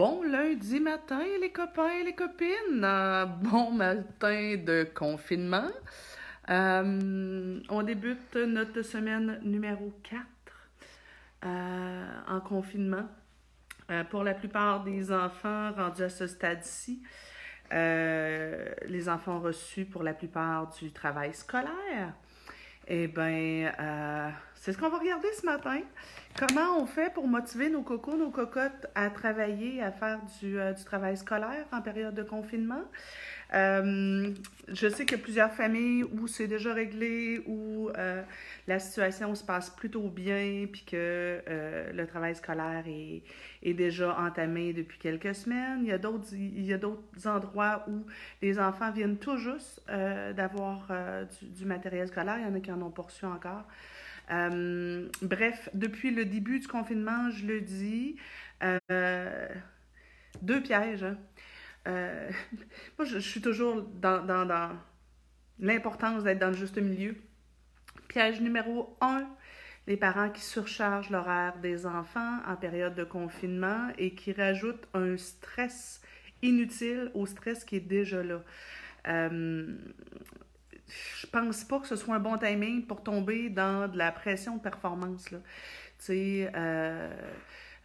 Bon lundi matin, les copains et les copines. Euh, bon matin de confinement. Euh, on débute notre semaine numéro 4 euh, en confinement. pour la plupart des enfants rendus à ce stade-ci, les enfants reçus pour la plupart du travail scolaire. Eh bien, c'est ce qu'on va regarder ce matin. Comment on fait pour motiver nos cocos, nos cocottes à travailler, à faire du, euh, du travail scolaire en période de confinement? Euh, je sais qu'il y a plusieurs familles où c'est déjà réglé, où euh, la situation se passe plutôt bien, puis que le travail scolaire est, est, déjà entamé depuis quelques semaines. Il y a d'autres, il y a d'autres endroits où les enfants viennent tout juste d'avoir du, du, matériel scolaire. Il y en a qui en ont poursu encore. Euh, bref, depuis le début du confinement, je le dis, euh, deux pièges. Hein. Euh, moi, je, suis toujours dans, l'importance d'être dans le juste milieu. Piège numéro un, les parents qui surchargent l'horaire des enfants en période de confinement et qui rajoutent un stress inutile au stress qui est déjà là je pense pas que ce soit un bon timing pour tomber dans de la pression de performance. Là. Euh,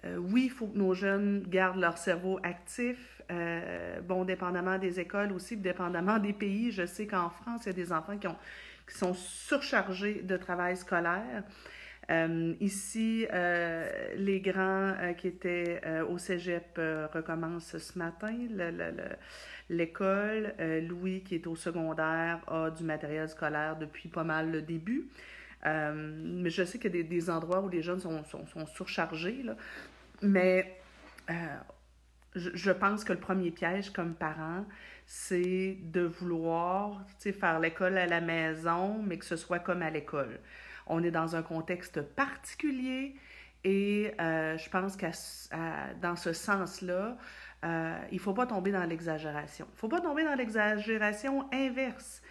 euh, oui, il faut que nos jeunes gardent leur cerveau actif. Euh, bon, dépendamment des écoles aussi, dépendamment des pays. Je sais qu'en France, il y a des enfants qui, ont, qui sont surchargés de travail scolaire. Euh, ici, les grands qui étaient au cégep recommencent ce matin. Le, le, L'école, euh, Louis, qui est au secondaire, a du matériel scolaire depuis pas mal le début. Euh, mais je sais qu'il y a des, endroits où les jeunes sont, surchargés. Mais euh, je, pense que le premier piège comme parent, c'est de vouloir faire l'école à la maison, mais que ce soit comme à l'école. On est dans un contexte particulier et je pense que dans ce sens-là, euh, il ne faut pas tomber dans l'exagération. Il ne faut pas tomber dans l'exagération inverse.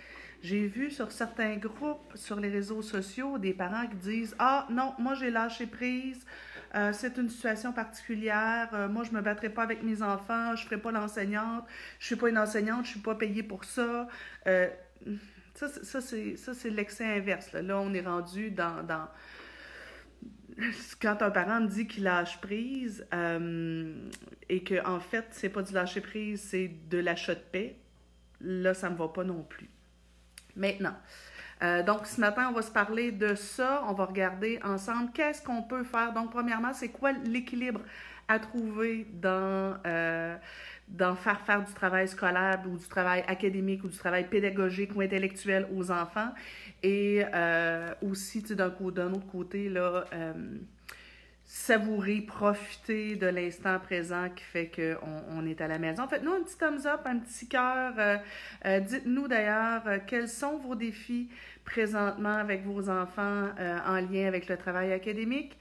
J'ai vu sur certains groupes, sur les réseaux sociaux, des parents qui disent Ah non, moi j'ai lâché prise, euh, c'est une situation particulière, euh, moi je ne me battrai pas avec mes enfants, je ne ferai pas l'enseignante, je ne suis pas une enseignante, je ne suis pas payée pour ça, ça c'est l'excès inverse. Là. on est rendu dans, dans quand un parent dit qu'il lâche prise euh, et que en fait c'est pas du lâcher prise, c'est de l'achat de paix, là ça me va pas non plus. Maintenant, euh, donc ce matin on va se parler de ça, on va regarder ensemble qu'est-ce qu'on peut faire. Donc premièrement, c'est quoi l'équilibre à trouver dans euh, dans faire faire du travail scolaire ou du travail académique ou du travail pédagogique ou intellectuel aux enfants et euh, aussi, d'un autre côté, là, euh, savourer, profiter de l'instant présent qui fait qu'on on est à la maison. Faites-nous un petit thumbs up, un petit cœur. Euh, dites-nous d'ailleurs quels sont vos défis présentement avec vos enfants en lien avec le travail académique.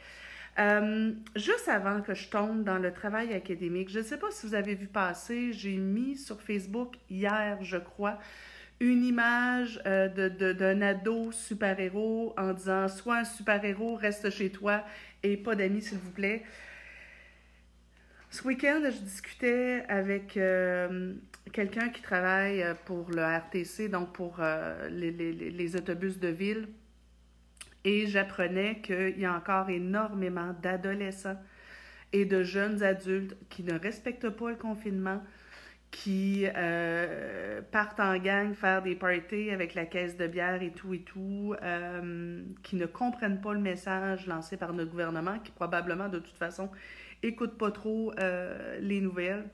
Juste avant que je tombe dans le travail académique, je ne sais pas si vous avez vu passer, j'ai mis sur Facebook hier, je crois, une image euh, de, d'un ado super-héros en disant Sois un super-héros, reste chez toi et pas d'amis, s'il vous plaît. Ce week-end, je discutais avec euh, quelqu'un qui travaille pour le RTC, donc pour euh, les, les, les, autobus de ville, et j'apprenais qu'il y a encore énormément d'adolescents et de jeunes adultes qui ne respectent pas le confinement, qui euh, partent en gang faire des parties avec la caisse de bière et tout et tout, euh, qui ne comprennent pas le message lancé par notre gouvernement, qui probablement de toute façon n'écoutent pas trop euh, les nouvelles.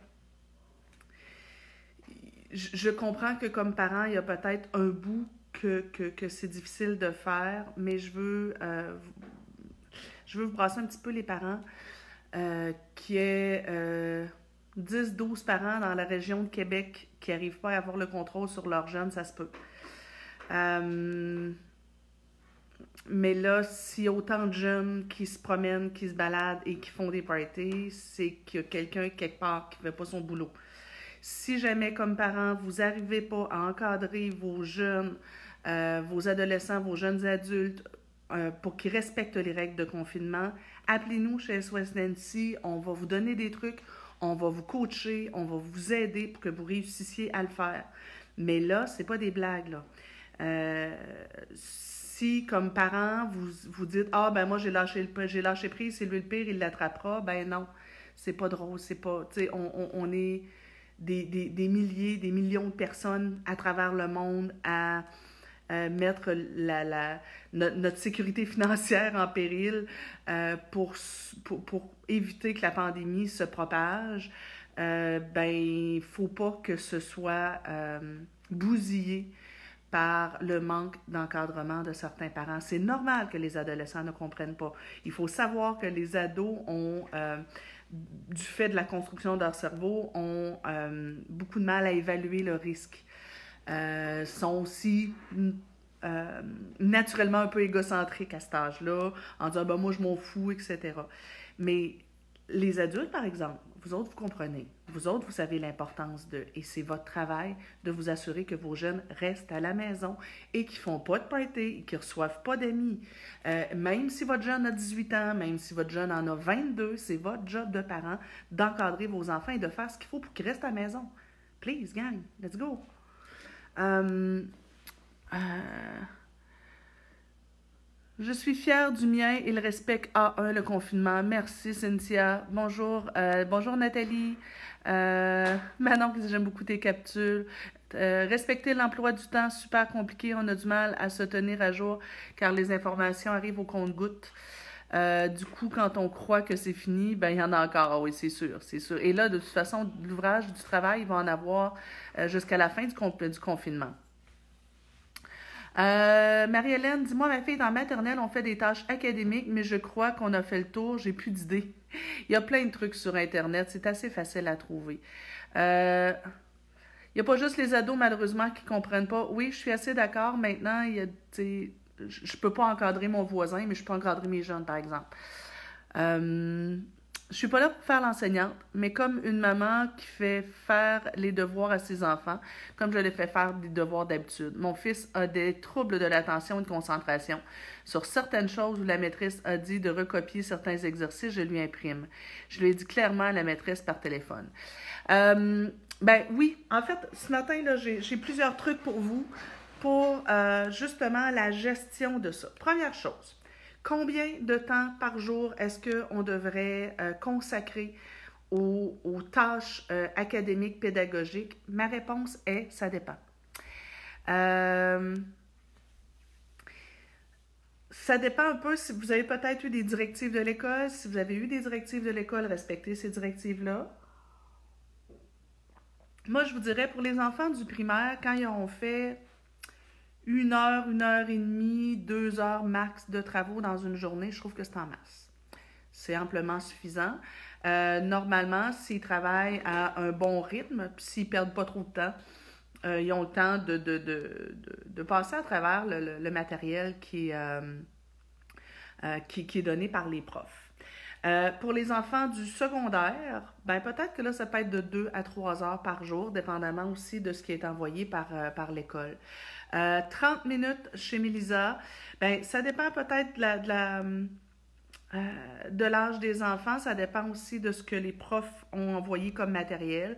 Je, comprends que comme parent, il y a peut-être un bout que, que, c'est difficile de faire, mais je veux, je veux vous brasser un petit peu les parents qui est 10-12 parents dans la région de Québec qui n'arrivent pas à avoir le contrôle sur leurs jeunes, ça se peut. Euh, mais là, s'il y a autant de jeunes qui se promènent, qui se baladent et qui font des parties, c'est qu'il y a quelqu'un quelque part qui ne fait pas son boulot. Si jamais, comme parents, vous n'arrivez pas à encadrer vos jeunes, euh, vos adolescents, vos jeunes adultes euh, pour qu'ils respectent les règles de confinement, appelez-nous chez SOS Nancy. On va vous donner des trucs on va vous coacher, on va vous aider pour que vous réussissiez à le faire. Mais là, c'est pas des blagues. Euh, si, comme parent, vous vous dites Ah, ben moi, j'ai lâché, j'ai lâché prise, c'est lui le pire, il l'attrapera, ben non, c'est pas drôle, c'est pas. Tu sais, on, est des, des, des, milliers, des millions de personnes à travers le monde à euh, mettre notre, sécurité financière en péril euh, pour, éviter que la pandémie se propage. Euh, ben, il ne faut pas que ce soit bousillé par le manque d'encadrement de certains parents. C'est normal que les adolescents ne comprennent pas. Il faut savoir que les ados ont, du fait de la construction de leur cerveau, ont beaucoup de mal à évaluer le risque. Euh, sont aussi euh, naturellement un peu égocentriques à cet âge-là, en disant ben, moi je m'en fous, etc. Mais les adultes, par exemple, vous autres, vous comprenez. Vous autres, vous savez l'importance de. Et c'est votre travail de vous assurer que vos jeunes restent à la maison et qu'ils ne font pas de party qu'ils ne reçoivent pas d'amis. Euh, même si votre jeune a 18 ans, même si votre jeune en a 22, c'est votre job de parent d'encadrer vos enfants et de faire ce qu'il faut pour qu'ils restent à la maison. Please, gang, let's go. Euh, euh, je suis fière du mien. Il respecte A1 le confinement. Merci, Cynthia. Bonjour. Euh, bonjour, Nathalie. Manon, j'aime beaucoup tes capsules. Respecter l'emploi du temps, super compliqué. On a du mal à se tenir à jour car les informations arrivent au compte-gouttes. Euh, du coup, quand on croit que c'est fini, ben il y en a encore. Ah oui, c'est sûr, c'est sûr. Et là, de toute façon, l'ouvrage du travail, il va en avoir jusqu'à la fin du, confinement. Euh, Marie-Hélène, dis-moi, ma fille dans maternelle, on fait des tâches académiques, mais je crois qu'on a fait le tour, j'ai plus d'idées. Il y a plein de trucs sur Internet, c'est assez facile à trouver. Euh, il n'y a pas juste les ados, malheureusement, qui ne comprennent pas. Oui, je suis assez d'accord. Maintenant, il y a, je peux pas encadrer mon voisin, mais je peux encadrer mes jeunes, par exemple. Euh, je suis pas là pour faire l'enseignante, mais comme une maman qui fait faire les devoirs à ses enfants, comme je les fais faire des devoirs d'habitude. Mon fils a des troubles de l'attention et de concentration. Sur certaines choses où la maîtresse a dit de recopier certains exercices, je lui imprime. Je lui ai dit clairement à la maîtresse par téléphone. Euh, ben oui, en fait, ce matin, là, j'ai plusieurs trucs pour vous pour euh, justement la gestion de ça. Première chose, Combien de temps par jour est-ce qu'on devrait euh, consacrer aux, tâches euh, académiques, pédagogiques? Ma réponse est ça dépend. Ça dépend un peu si vous avez peut-être eu des directives de l'école. Si vous avez eu des directives de l'école, respectez ces directives-là. Moi, je vous dirais pour les enfants du primaire, quand ils ont fait une heure, une heure et demie, deux heures max de travaux dans une journée, je trouve que c'est en masse. C'est amplement suffisant. Euh, normalement, s'ils travaillent à un bon rythme, s'ils ne perdent pas trop de temps, euh, ils ont le temps de, de, de, de passer à travers le, le, matériel qui, euh, qui, qui, est donné par les profs. pour les enfants du secondaire, ben peut-être que là, ça peut être de deux à trois heures par jour, dépendamment aussi de ce qui est envoyé par, par l'école. 30 euh, minutes chez Mélisa, ben, ça dépend peut-être euh, de l'âge des enfants, ça dépend aussi de ce que les profs ont envoyé comme matériel.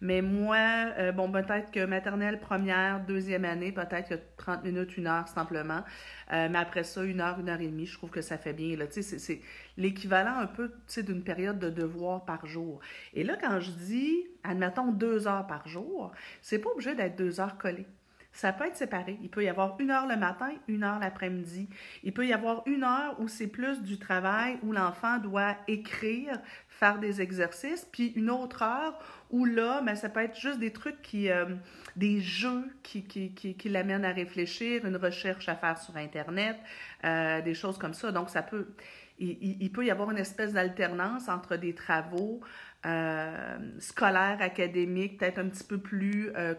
Mais moi, euh, bon, peut-être que maternelle première, deuxième année, peut-être que 30 minutes, une heure simplement. mais après ça, une heure, une heure et demie, je trouve que ça fait bien. Là, c'est l'équivalent un peu d'une période de devoir par jour. Et là, quand je dis, admettons, deux heures par jour, c'est pas obligé d'être deux heures collées. Ça peut être séparé. Il peut y avoir une heure le matin, une heure l'après-midi. Il peut y avoir une heure où c'est plus du travail, où l'enfant doit écrire, faire des exercices, puis une autre heure où là, mais ben, ça peut être juste des trucs qui, euh, des jeux qui, qui, qui, qui l'amènent à réfléchir, une recherche à faire sur Internet, euh, des choses comme ça. Donc, ça peut, il, il peut y avoir une espèce d'alternance entre des travaux, euh, scolaires, académiques, peut-être un petit peu plus euh,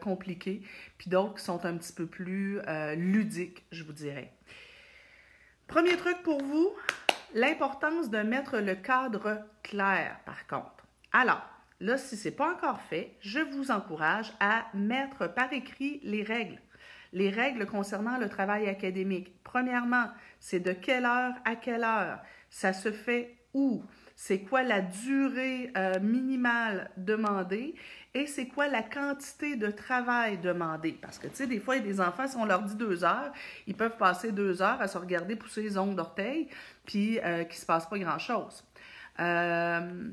puis d'autres qui sont un petit peu plus euh, ludiques, je vous dirais. Premier truc pour vous, l'importance de mettre le cadre clair, par contre. Alors, là, si ce n'est pas encore fait, je vous encourage à mettre par écrit les règles. Les règles concernant le travail académique. Premièrement, c'est de quelle heure à quelle heure. Ça se fait où? C'est quoi la durée euh, minimale demandée et c'est quoi la quantité de travail demandée. Parce que, tu sais, des fois, il y a des enfants, si on leur dit deux heures, ils peuvent passer deux heures à se regarder pousser les ongles d'orteil, puis euh, qu'il ne se passe pas grand-chose. Euh,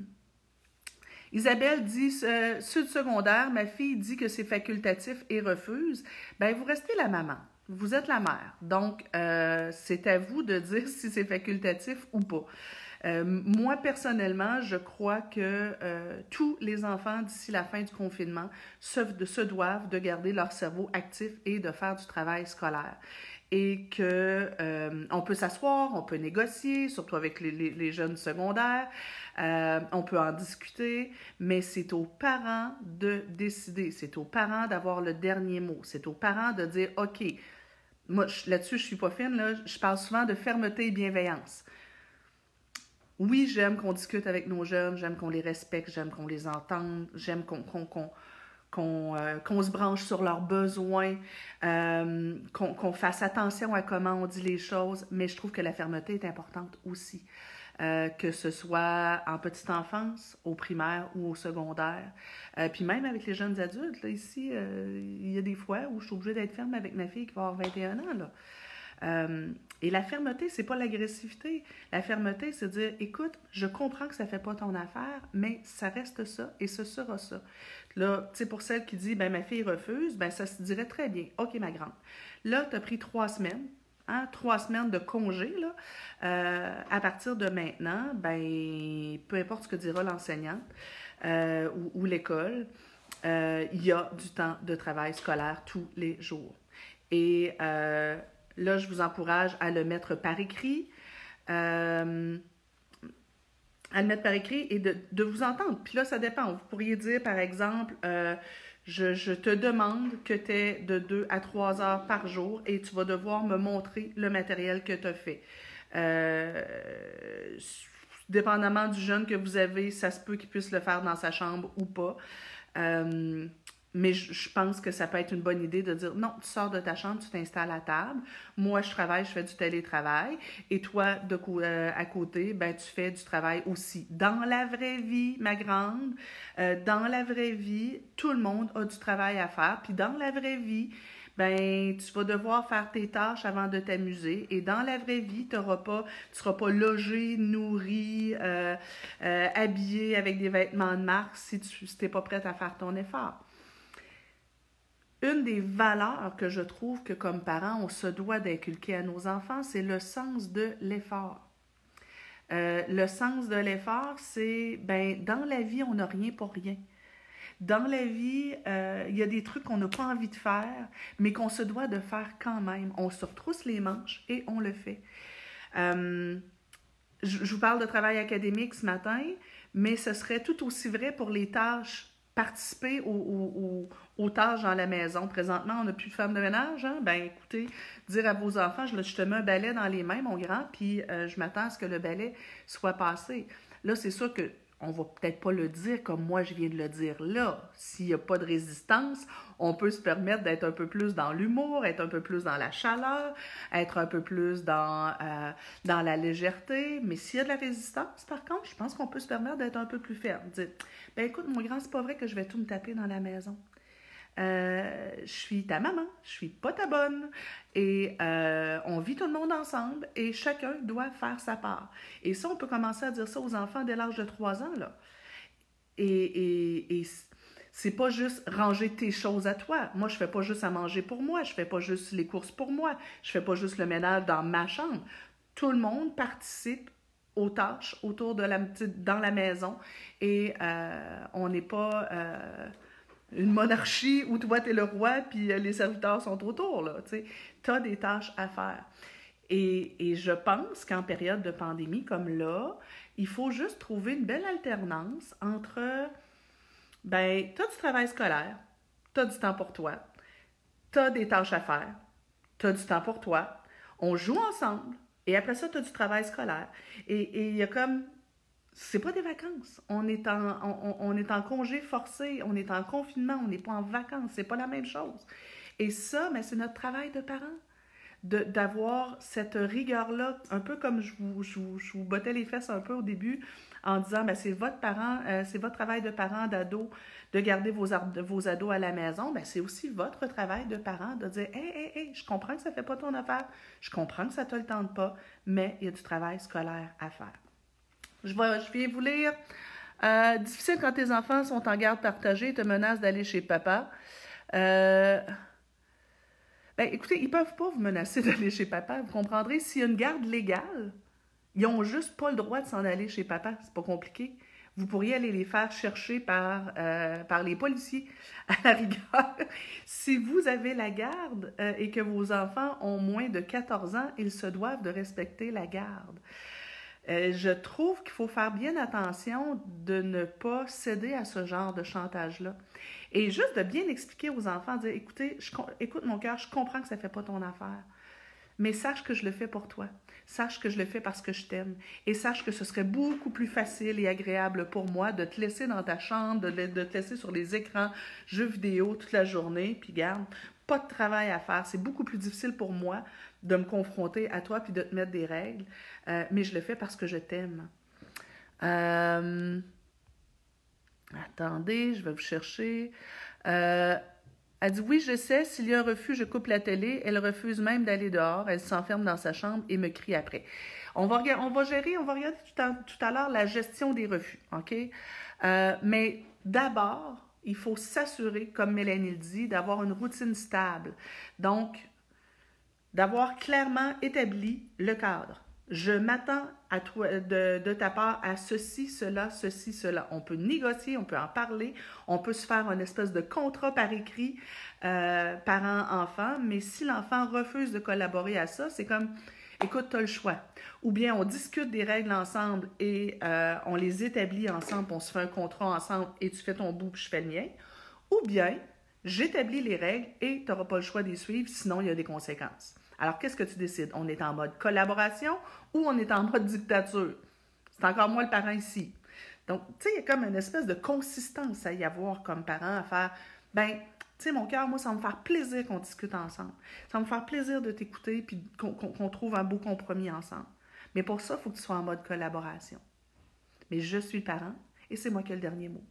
Isabelle dit Sud secondaire, ma fille dit que c'est facultatif et refuse. Ben, vous restez la maman. Vous êtes la mère. Donc, c'est à vous de dire si c'est facultatif ou pas. Euh, moi, personnellement, je crois que euh, tous les enfants, d'ici la fin du confinement, se, doivent de garder leur cerveau actif et de faire du travail scolaire. Et que euh, on peut s'asseoir, on peut négocier, surtout avec les jeunes secondaires, on peut en discuter, mais c'est aux parents de décider, c'est aux parents d'avoir le dernier mot, c'est aux parents de dire, OK, moi là-dessus, je suis pas fine, là, je parle souvent de fermeté et bienveillance. Oui, j'aime qu'on discute avec nos jeunes, j'aime qu'on les respecte, j'aime qu'on les entende, j'aime qu'on euh, qu'on se branche sur leurs besoins, euh, qu'on fasse attention à comment on dit les choses, mais je trouve que la fermeté est importante aussi. Euh, que ce soit en petite enfance, au primaire ou au secondaire. puis même avec les jeunes adultes, ici, il y a des fois où je suis obligée d'être ferme avec ma fille qui va avoir 21 ans. Là. Euh, et la fermeté, c'est pas l'agressivité. La fermeté, c'est dire, écoute, je comprends que ça fait pas ton affaire, mais ça reste ça et ce sera ça. Là, tu sais, pour celle qui dit, ben ma fille refuse, ben ça se dirait très bien. OK, ma grande. Là, tu as pris trois semaines. Hein, trois semaines de congé, là, euh, à partir de maintenant, ben, peu importe ce que dira l'enseignante euh, ou, ou l'école, il y a du temps de travail scolaire tous les jours. Et Là, je vous encourage à le mettre par écrit. Euh, à le mettre par écrit et de, vous entendre. Puis là, ça dépend. Vous pourriez dire, par exemple, euh, je, te demande que tu es de 2 à 3 heures par jour et tu vas devoir me montrer le matériel que tu as fait. Euh, dépendamment du jeune que vous avez, ça se peut qu'il puisse le faire dans sa chambre ou pas. Mais je, pense que ça peut être une bonne idée de dire non, tu sors de ta chambre, tu t'installes à table. Moi, je travaille, je fais du télétravail. Et toi, de, euh, à côté, ben, tu fais du travail aussi. Dans la vraie vie, ma grande, euh, dans la vraie vie, tout le monde a du travail à faire. Puis dans la vraie vie, ben, tu vas devoir faire tes tâches avant de t'amuser. Et dans la vraie vie, tu ne pas, seras pas logé, nourri, euh, habillé avec des vêtements de marque si tu n'es pas prête à faire ton effort une des valeurs que je trouve que comme parents, on se doit d'inculquer à nos enfants, c'est le sens de l'effort. Euh, le sens de l'effort, c'est, ben, dans la vie, on n'a rien pour rien. Dans la vie, euh, il y a des trucs qu'on n'a pas envie de faire, mais qu'on se doit de faire quand même. On se retrousse les manches et on le fait. Euh, je, je vous parle de travail académique ce matin, mais ce serait tout aussi vrai pour les tâches participer aux, tâches dans la maison. Présentement, on n'a plus de femme de ménage. Hein? Ben écoutez, dire à vos enfants, je, te mets un balai dans les mains, mon grand, puis euh, je m'attends à ce que le balai soit passé. Là, c'est sûr que on va peut-être pas le dire comme moi je viens de le dire là. S'il n'y a pas de résistance, on peut se permettre d'être un peu plus dans l'humour, être un peu plus dans la chaleur, être un peu plus dans, euh, dans la légèreté. Mais s'il y a de la résistance, par contre, je pense qu'on peut se permettre d'être un peu plus ferme. Dire, ben écoute, mon grand, c'est pas vrai que je vais tout me taper dans la maison. Euh, je suis ta maman, je suis pas ta bonne. Et euh, on vit tout le monde ensemble et chacun doit faire sa part. Et ça, on peut commencer à dire ça aux enfants dès l'âge de 3 ans. Là. Et, c'est pas juste ranger tes choses à toi. Moi, je fais pas juste à manger pour moi, je fais pas juste les courses pour moi, je fais pas juste le ménage dans ma chambre. Tout le monde participe aux tâches autour de la dans la maison et euh, on n'est pas une monarchie où toi, tu es le roi, puis euh, les serviteurs sont autour. Tu as des tâches à faire. Et, et je pense qu'en période de pandémie comme là, il faut juste trouver une belle alternance entre, ben, tu as du travail scolaire, tu as du temps pour toi, tu as des tâches à faire, tu as du temps pour toi, on joue ensemble, et après ça, tu as du travail scolaire. Et il y a comme c'est pas des vacances. On est en, on, est en congé forcé, on est en confinement, on n'est pas en vacances. C'est pas la même chose. Et ça, mais c'est notre travail de parents. D'avoir cette rigueur-là, un peu comme je vous, je, vous, bottais les fesses un peu au début en disant ben, c'est votre parent, euh, c'est votre travail de parent d'ado de garder vos, ados à la maison, ben, c'est aussi votre travail de parent de dire Hé, hé, hé, je comprends que ça ne fait pas ton affaire, je comprends que ça ne te le tente pas, mais il y a du travail scolaire à faire. Je vais, je vous lire. Euh, difficile quand tes enfants sont en garde partagée et te menacent d'aller chez papa. Euh, ben, écoutez, ils ne peuvent pas vous menacer d'aller chez papa. Vous comprendrez, s'il y a une garde légale, ils n'ont juste pas le droit de s'en aller chez papa. C'est pas compliqué. Vous pourriez aller les faire chercher par, euh, les policiers à la rigueur. si vous avez la garde et que vos enfants ont moins de 14 ans, ils se doivent de respecter la garde. Euh, je trouve qu'il faut faire bien attention de ne pas céder à ce genre de chantage-là. Et juste de bien expliquer aux enfants, dire, écoutez, écoute mon cœur, je comprends que ça ne fait pas ton affaire, mais sache que je le fais pour toi. Sache que je le fais parce que je t'aime. Et sache que ce serait beaucoup plus facile et agréable pour moi de te laisser dans ta chambre, de, de te laisser sur les écrans, jeux vidéo toute la journée, puis garde, pas de travail à faire. C'est beaucoup plus difficile pour moi de me confronter à toi puis de te mettre des règles. Euh, mais je le fais parce que je t'aime. Euh, attendez, je vais vous chercher. Euh, elle dit Oui, je sais, s'il y a un refus, je coupe la télé. Elle refuse même d'aller dehors. Elle s'enferme dans sa chambre et me crie après. On va, on va gérer, on va regarder tout à, tout à l'heure la gestion des refus. OK? Euh, mais d'abord, il faut s'assurer, comme Mélanie le dit, d'avoir une routine stable. Donc, d'avoir clairement établi le cadre. Je m'attends à toi, de, ta part à ceci, cela, ceci, cela. On peut négocier, on peut en parler, on peut se faire une espèce de contrat par écrit, euh, parent-enfant, mais si l'enfant refuse de collaborer à ça, c'est comme, écoute, tu as le choix. Ou bien on discute des règles ensemble et euh, on les établit ensemble, on se fait un contrat ensemble et tu fais ton bout, puis je fais le mien. Ou bien, j'établis les règles et tu n'auras pas le choix les suivre, sinon il y a des conséquences. Alors, qu'est-ce que tu décides? On est en mode collaboration ou on est en mode dictature? C'est encore moi le parent ici. Donc, tu sais, il y a comme une espèce de consistance à y avoir comme parent, à faire, ben, tu sais, mon cœur, moi, ça va me faire plaisir qu'on discute ensemble. Ça va me faire plaisir de t'écouter puis qu'on trouve un beau compromis ensemble. Mais pour ça, il faut que tu sois en mode collaboration. Mais je suis parent et c'est moi qui ai le dernier mot.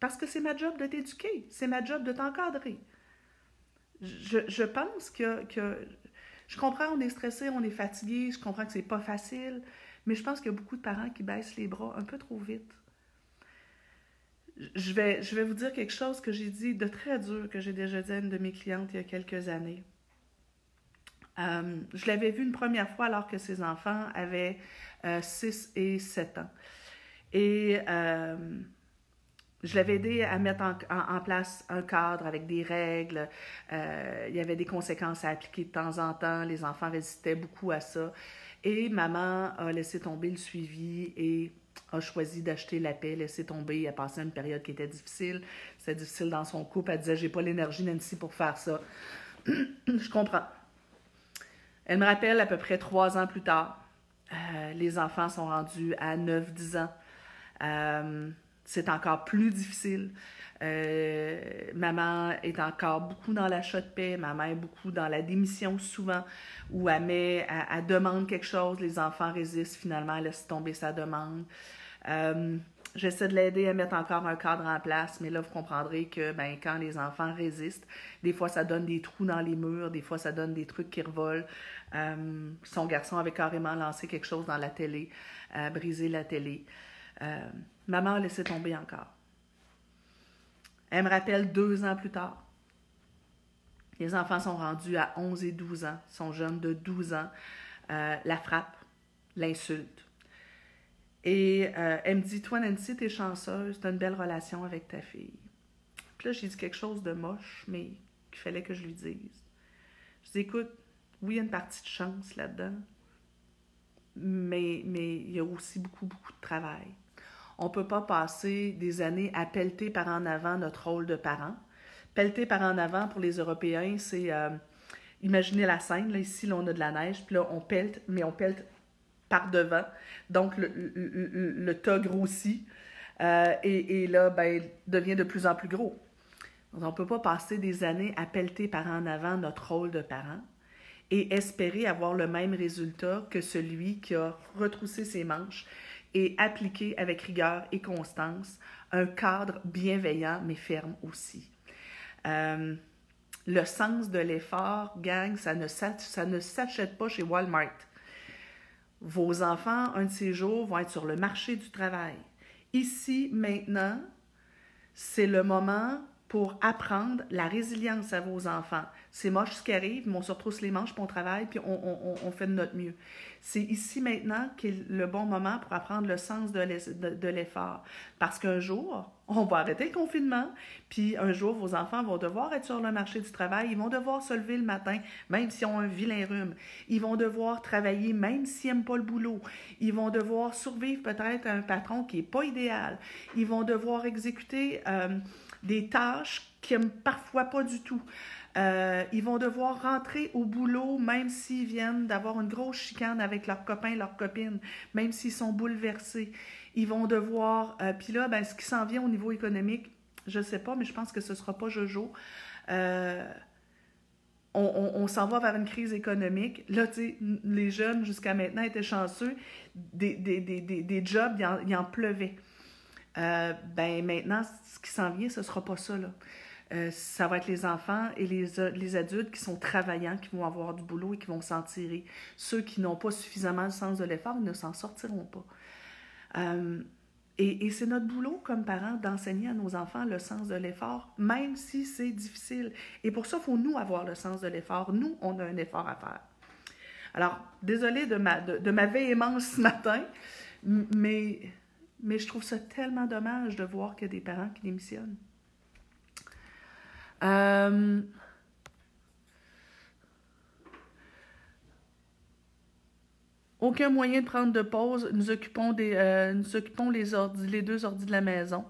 Parce que c'est ma job de t'éduquer, c'est ma job de t'encadrer je, pense que, Je comprends, on est stressé, on est fatigué, je comprends que c'est pas facile, mais je pense qu'il y a beaucoup de parents qui baissent les bras un peu trop vite. Je vais, je vais vous dire quelque chose que j'ai dit de très dur, que j'ai déjà dit à une de mes clientes il y a quelques années. Euh, je l'avais vu une première fois alors que ses enfants avaient 6 euh, et 7 ans. Et euh, je l'avais aidé à mettre en, place un cadre avec des règles. Euh, il y avait des conséquences à appliquer de temps en temps. Les enfants résistaient beaucoup à ça. Et maman a laissé tomber le suivi et a choisi d'acheter la paix, laisser tomber. Elle passé une période qui était difficile. C'était difficile dans son couple. Elle disait J'ai pas l'énergie, Nancy, pour faire ça. je comprends. Elle me rappelle à peu près trois ans plus tard. Euh, les enfants sont rendus à 9-10 ans. Euh, c'est encore plus difficile. Euh, maman est encore beaucoup dans l'achat de paix, maman est beaucoup dans la démission souvent, où elle, demande quelque chose, les enfants résistent, finalement elle laisse tomber sa demande. Euh, j'essaie de l'aider à mettre encore un cadre en place, mais là, vous comprendrez que ben, quand les enfants résistent, des fois, ça donne des trous dans les murs, des fois, ça donne des trucs qui revolent. Euh, son garçon avait carrément lancé quelque chose dans la télé, brisé la télé. Maman a laissé tomber encore. Elle me rappelle deux ans plus tard. Les enfants sont rendus à 11 et 12 ans, sont jeunes de 12 ans. Euh, la frappe, l'insulte. Et euh, elle me dit Toi, Nancy, t'es chanceuse, t'as une belle relation avec ta fille. Puis là, j'ai dit quelque chose de moche, mais qu'il fallait que je lui dise. Je dis Écoute, oui, il y a une partie de chance là-dedans, mais, mais il y a aussi beaucoup, beaucoup de travail. On ne peut pas passer des années à pelleter par en avant notre rôle de parent. Pelleter par en avant pour les Européens, c'est euh, imaginez la scène. Là, ici, là, on a de la neige, puis là, on pelte, mais on pelte par devant. Donc, le, le, tas grossit euh, et, et, là, ben, devient de plus en plus gros. on ne peut pas passer des années à pelleter par en avant notre rôle de parent et espérer avoir le même résultat que celui qui a retroussé ses manches, et appliquer avec rigueur et constance un cadre bienveillant mais ferme aussi. Euh, le sens de l'effort, gang, ça ne, ça ne s'achète pas chez Walmart. Vos enfants, un de ces jours, vont être sur le marché du travail. Ici, maintenant, c'est le moment pour apprendre la résilience à vos enfants. C'est moche ce qui arrive, mais on se retrousse les manches, puis on travaille, puis on, fait de notre mieux. C'est ici maintenant qu'est le bon moment pour apprendre le sens de l'effort. Parce qu'un jour, on va arrêter le confinement, puis un jour, vos enfants vont devoir être sur le marché du travail, ils vont devoir se lever le matin, même s'ils ont un vilain rhume. Ils vont devoir travailler, même s'ils n'aiment pas le boulot. Ils vont devoir survivre peut-être à un patron qui n'est pas idéal. Ils vont devoir exécuter... Euh, des tâches qu'ils n'aiment parfois pas du tout. Euh, ils vont devoir rentrer au boulot même s'ils viennent d'avoir une grosse chicane avec leurs copains, leurs copines, même s'ils sont bouleversés. Ils vont devoir... Euh, puis là, ben, ce qui s'en vient au niveau économique, je ne sais pas, mais je pense que ce ne sera pas Jojo. Euh, on, s'en va vers une crise économique. Là, tu sais, les jeunes, jusqu'à maintenant, étaient chanceux. Des, des, des, des jobs, il en, en pleuvait. Ben maintenant, ce qui s'en vient, ce ne sera pas ça. Là. Euh, ça va être les enfants et les, les, adultes qui sont travaillants, qui vont avoir du boulot et qui vont s'en tirer. Ceux qui n'ont pas suffisamment le sens de l'effort ne s'en sortiront pas. Euh, et, et c'est notre boulot comme parents d'enseigner à nos enfants le sens de l'effort, même si c'est difficile. Et pour ça, il faut nous avoir le sens de l'effort. Nous, on a un effort à faire. Alors, désolée de ma, de, de ma véhémence ce matin, mais mais je trouve ça tellement dommage de voir qu'il y a des parents qui démissionnent. Euh, aucun moyen de prendre de pause. Nous occupons, des, euh, nous occupons les, les deux ordis de la maison.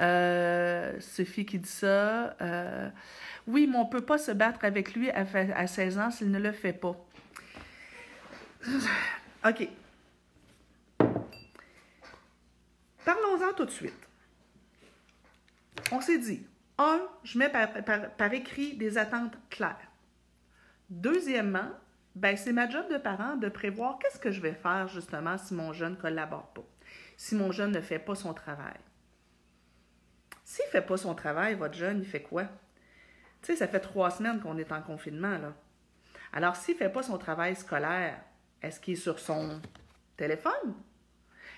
Euh, Sophie qui dit ça. oui, mais on ne peut pas se battre avec lui à, à 16 ans s'il ne le fait pas. OK. Tout de suite. On s'est dit, un, je mets par, écrit des attentes claires. Deuxièmement, ben, c'est ma job de parent de prévoir qu'est-ce que je vais faire justement si mon jeune ne collabore pas, si mon jeune ne fait pas son travail. S'il ne fait pas son travail, votre jeune, il fait quoi? Tu sais, ça fait trois semaines qu'on est en confinement, là. Alors, s'il ne fait pas son travail scolaire, est-ce qu'il est sur son téléphone?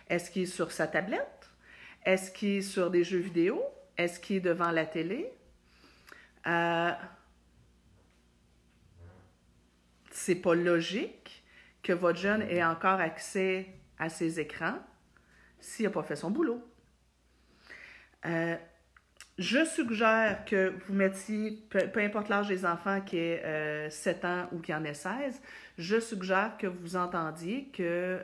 Est-ce qu'il est sur sa tablette? Est-ce qu'il est sur des jeux vidéo? Est-ce qu'il est devant la télé? Euh, c'est pas logique que votre jeune ait encore accès à ses écrans s'il n'a pas fait son boulot. Euh, je suggère que vous mettiez, peu, importe l'âge des enfants qui est 7 euh, ans ou qui en ait 16, je suggère que vous entendiez que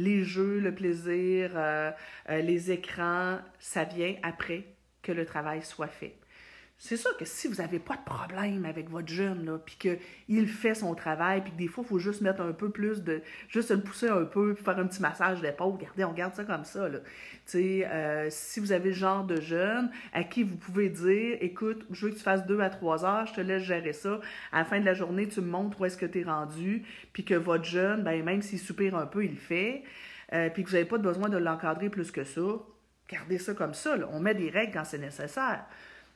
les jeux, le plaisir, euh, euh, les écrans, ça vient après que le travail soit fait. C'est sûr que si vous n'avez pas de problème avec votre jeune, puis qu'il fait son travail, puis que des fois, il faut juste mettre un peu plus de. juste le pousser un peu, puis faire un petit massage d'épaule, regardez, on garde ça comme ça. Là. Euh, si vous avez le genre de jeune à qui vous pouvez dire écoute, je veux que tu fasses deux à trois heures, je te laisse gérer ça. À la fin de la journée, tu me montres où est-ce que tu es rendu, puis que votre jeune, ben, même s'il soupire un peu, il le fait, euh, puis que vous n'avez pas besoin de l'encadrer plus que ça. Gardez ça comme ça. Là. On met des règles quand c'est nécessaire.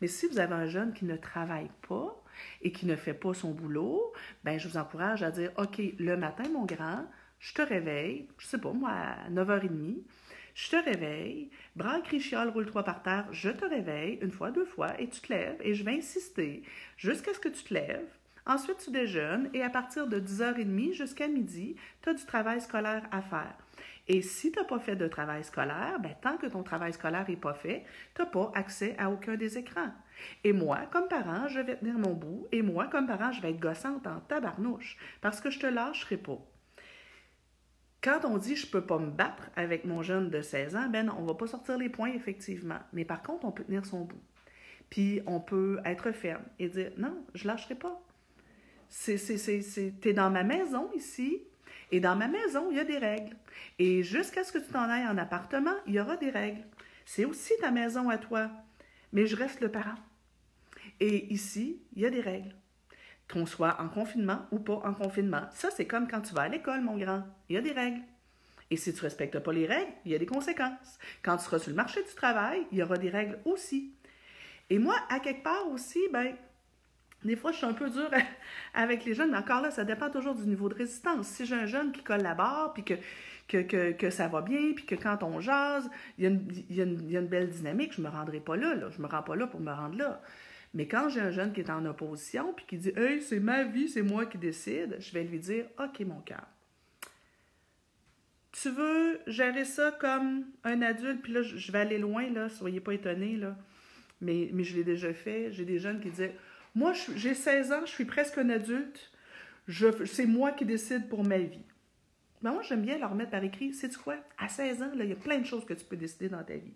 Mais si vous avez un jeune qui ne travaille pas et qui ne fait pas son boulot, ben je vous encourage à dire OK, le matin, mon grand, je te réveille, je sais pas moi, à 9h30, je te réveille, bras crichiole, roule-toi par terre, je te réveille une fois, deux fois, et tu te lèves, et je vais insister jusqu'à ce que tu te lèves. Ensuite, tu déjeunes, et à partir de 10h30 jusqu'à midi, tu as du travail scolaire à faire. Et si tu n'as pas fait de travail scolaire, ben, tant que ton travail scolaire n'est pas fait, tu n'as pas accès à aucun des écrans. Et moi, comme parent, je vais tenir mon bout, et moi, comme parent, je vais être gossante en tabarnouche, parce que je te lâcherai pas. Quand on dit je ne peux pas me battre avec mon jeune de 16 ans, ben non, on va pas sortir les points, effectivement. Mais par contre, on peut tenir son bout. Puis on peut être ferme et dire non, je lâcherai pas. C'est, c'est, c'est, t'es dans ma maison ici, et dans ma maison, il y a des règles. Et jusqu'à ce que tu t'en ailles en appartement, il y aura des règles. C'est aussi ta maison à toi. Mais je reste le parent. Et ici, il y a des règles. Qu'on soit en confinement ou pas en confinement. Ça, c'est comme quand tu vas à l'école, mon grand. Il y a des règles. Et si tu ne respectes pas les règles, il y a des conséquences. Quand tu seras sur le marché du travail, il y aura des règles aussi. Et moi, à quelque part aussi, ben, des fois, je suis un peu dure avec les jeunes, mais encore là, ça dépend toujours du niveau de résistance. Si j'ai un jeune qui collabore, puis que, que, que, ça va bien, puis que quand on jase, il y, a une, y y a une belle dynamique, je ne me rendrai pas là, là. Je ne me rends pas là pour me rendre là. Mais quand j'ai un jeune qui est en opposition, puis qui dit Hey, c'est ma vie, c'est moi qui décide, je vais lui dire OK, mon cœur. Tu veux gérer ça comme un adulte, puis là, je vais aller loin, là, soyez pas étonnés, là. Mais, mais je l'ai déjà fait. J'ai des jeunes qui disaient Moi, j'ai 16 ans, je suis presque un adulte, c'est moi qui décide pour ma vie. Ben moi, j'aime bien leur mettre par écrit Sais-tu quoi? À 16 ans, il y a plein de choses que tu peux décider dans ta vie.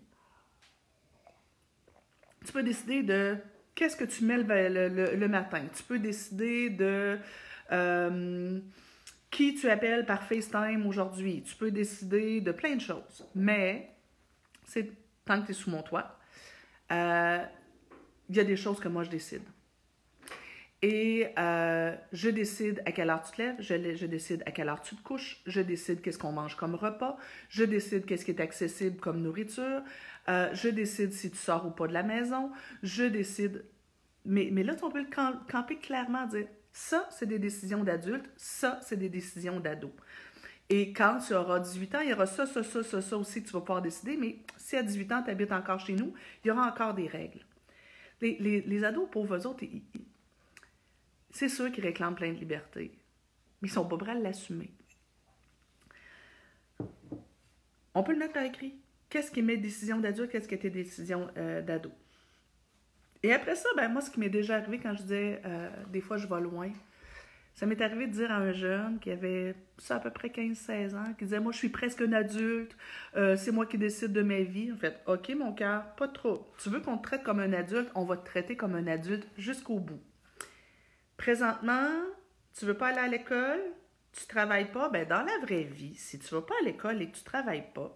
Tu peux décider de qu'est-ce que tu mets le, matin. Tu peux décider de euh, qui tu appelles par FaceTime aujourd'hui. Tu peux décider de plein de choses. Mais, tant que tu es sous mon toit, euh, il y a des choses que moi je décide. Et euh, je décide à quelle heure tu te lèves, je, décide à quelle heure tu te couches, je décide qu'est-ce qu'on mange comme repas, je décide qu'est-ce qui est accessible comme nourriture, euh, je décide si tu sors ou pas de la maison, je décide. Mais, là, on peut le camper clairement, dire ça, c'est des décisions d'adultes, ça, c'est des décisions d'ados. Et quand tu auras 18 ans, il y aura ça, ça, ça, ça, ça aussi que tu vas pouvoir décider, mais si à 18 ans, tu habites encore chez nous, il y aura encore des règles. Les, les, les ados, pauvres autres, c'est sûr qu'ils réclament plein de liberté, mais ils sont pas prêts à l'assumer. On peut le mettre par écrit. Qu'est-ce qui est mes décisions d'adulte, qu'est-ce qui tes décisions euh, d'ado? Et après ça, ben moi, ce qui m'est déjà arrivé quand je disais euh, des fois je vais loin, ça m'est arrivé de dire à un jeune qui avait ça à peu près 15-16 ans, qui disait Moi, je suis presque un adulte, euh, c'est moi qui décide de ma vie. En fait, OK, mon cœur, pas trop. Tu veux qu'on te traite comme un adulte, on va te traiter comme un adulte jusqu'au bout. Présentement, tu veux pas aller à l'école, tu travailles pas, ben dans la vraie vie, si tu vas pas à l'école et que tu travailles pas,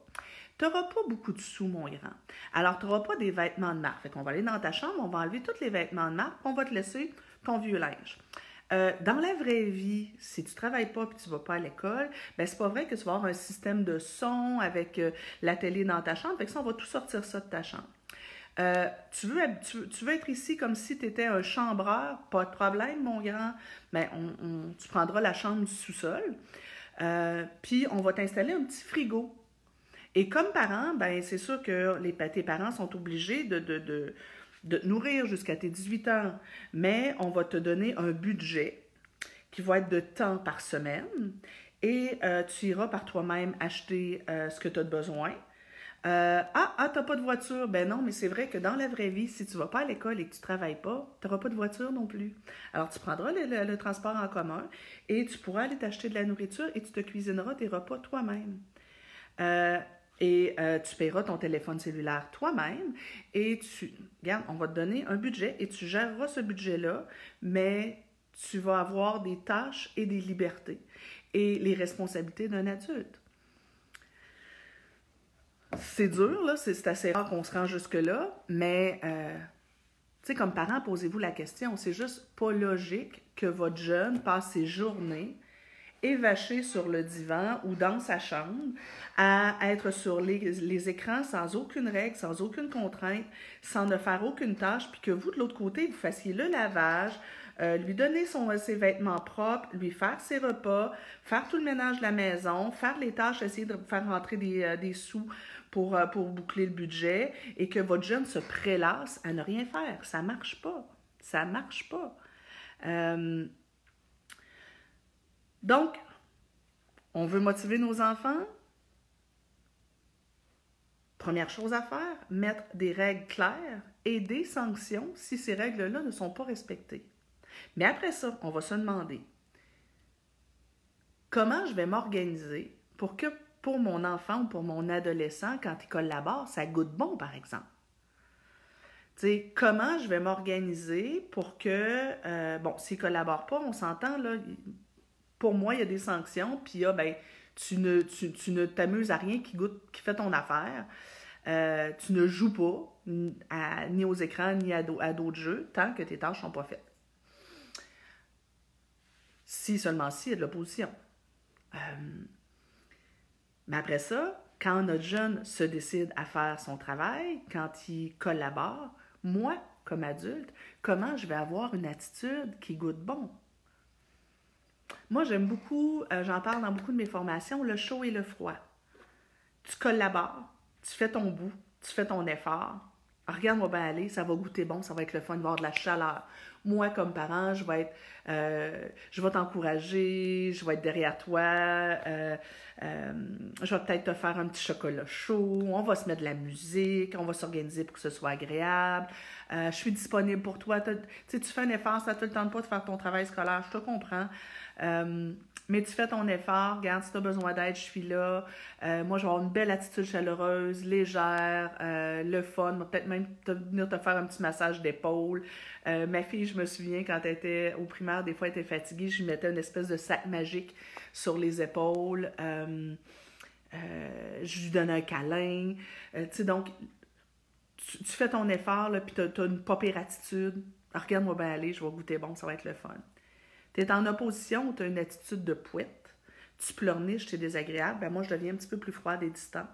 tu n'auras pas beaucoup de sous, mon grand. Alors, tu n'auras pas des vêtements de marque. Fait qu'on va aller dans ta chambre, on va enlever tous les vêtements de marque, on va te laisser ton vieux linge. Euh, dans la vraie vie, si tu travailles pas et tu vas pas à l'école, ben c'est pas vrai que tu vas avoir un système de son avec euh, la télé dans ta chambre. Fait que ça, on va tout sortir ça de ta chambre. Euh, tu, veux, être ici comme si tu étais un chambreur, pas de problème, mon grand. Mais ben, tu prendras la chambre du sous-sol. Euh, puis on va t'installer un petit frigo. Et comme parent, ben, c'est sûr que les, tes parents sont obligés de te nourrir jusqu'à tes 18 ans. Mais on va te donner un budget qui va être de temps par semaine. Et euh, tu iras par toi-même acheter ce que tu as besoin. Euh, ah, ah, t'as pas de voiture. Ben non, mais c'est vrai que dans la vraie vie, si tu vas pas à l'école et que tu travailles pas, tu n'auras pas de voiture non plus. Alors, tu prendras le, transport en commun et tu pourras aller t'acheter de la nourriture et tu te cuisineras tes repas toi-même. Euh, et euh, tu paieras ton téléphone cellulaire toi-même et tu, regarde, on va te donner un budget et tu géreras ce budget-là, mais tu vas avoir des tâches et des libertés et les responsabilités d'un adulte. C'est dur, là, c'est assez rare qu'on se rend jusque-là, mais, euh, tu sais, comme parent, posez-vous la question. C'est juste pas logique que votre jeune passe ses journées évaché sur le divan ou dans sa chambre, à être sur les, écrans sans aucune règle, sans aucune contrainte, sans ne faire aucune tâche, puis que vous, de l'autre côté, vous fassiez le lavage, euh, lui donner son, ses vêtements propres, lui faire ses repas, faire tout le ménage de la maison, faire les tâches, essayer de faire rentrer des, euh, des sous pour, euh, pour boucler le budget et que votre jeune se prélasse à ne rien faire. Ça marche pas. Ça marche pas. Euh, donc, on veut motiver nos enfants. Première chose à faire, mettre des règles claires et des sanctions si ces règles-là ne sont pas respectées. Mais après ça, on va se demander comment je vais m'organiser pour que pour mon enfant ou pour mon adolescent, quand il collabore, ça goûte bon, par exemple. Tu sais, comment je vais m'organiser pour que, euh, bon, s'il ne collabore pas, on s'entend, là, pour moi, il y a des sanctions, puis il ben, tu ne, tu, ne t'amuses à rien qui goûte, qui fait ton affaire. Euh, tu ne joues pas ni aux écrans ni à, d'autres jeux tant que tes tâches ne sont pas faites. Si seulement si il y a de l'opposition. Euh, Mais après ça, quand notre jeune se décide à faire son travail, quand il collabore, moi, comme adulte, comment je vais avoir une attitude qui goûte bon? Moi, j'aime beaucoup, euh, j'en parle dans beaucoup de mes formations, le chaud et le froid. Tu collabores, tu fais ton bout, tu fais ton effort. Regarde-moi bien aller, ça va goûter bon, ça va être le fun, il va avoir de la chaleur moi, comme parent, je vais être, euh, je vais t'encourager, je vais être derrière toi, euh, euh, je vais peut-être te faire un petit chocolat chaud, on va se mettre de la musique, on va s'organiser pour que ce soit agréable. je suis disponible pour toi. Tu fais un effort, ça te le temps pas de faire ton travail scolaire, je te comprends. Mais tu fais ton effort, regarde, si tu as besoin d'aide, je suis là. Euh, moi, je vais avoir une belle attitude chaleureuse, légère, euh, le fun, peut-être même venir te faire un petit massage d'épaule. Euh, ma fille, je me souviens, quand elle était au primaire, des fois, elle était fatiguée, je lui mettais une espèce de sac magique sur les épaules. je lui donnais un câlin. tu sais, donc, tu, fais ton effort, puis tu as, une pas pire attitude. Regarde-moi bien aller, je vais goûter bon, ça va être le fun. Tu es en opposition, tu as une attitude de pouette, tu pleurniches, c'est désagréable, ben moi, je deviens un petit peu plus froide et distante.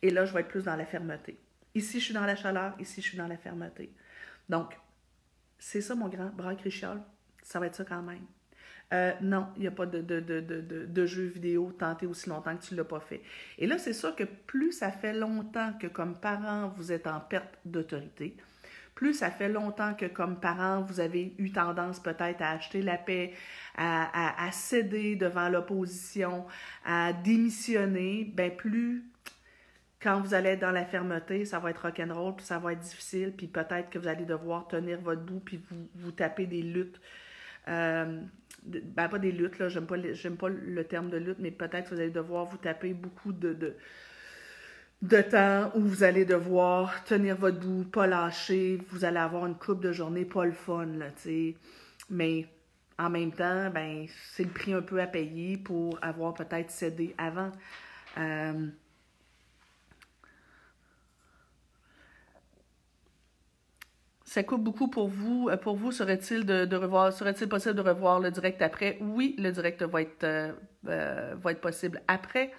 Et là, je vais être plus dans la fermeté. Ici, je suis dans la chaleur, ici, je suis dans la fermeté. Donc, c'est ça, mon grand bras crichol. Ça va être ça quand même. Euh, non, il n'y a pas de, jeu vidéo tenté aussi longtemps que tu ne l'as pas fait. Et là, c'est sûr que plus ça fait longtemps que comme parent, vous êtes en perte d'autorité, plus ça fait longtemps que comme parent, vous avez eu tendance peut-être à acheter la paix, à, céder devant l'opposition, à démissionner, ben plus quand vous allez être dans la fermeté, ça va être rock'n'roll, puis ça va être difficile, puis peut-être que vous allez devoir tenir votre bout, puis vous, vous taper des luttes. Euh, ben pas des luttes, là, j'aime pas, pas le terme de lutte, mais peut-être que vous allez devoir vous taper beaucoup de de temps où vous allez devoir tenir votre bout, pas lâcher, vous allez avoir une coupe de journée pas le fun, là. Mais en même temps, ben, c'est le prix un peu à payer pour avoir peut-être cédé avant. Euh, ça coupe beaucoup pour vous. Euh, pour vous, serait-il de, revoir, serait-il possible de revoir le direct après? Oui, le direct va être, euh, va être possible après.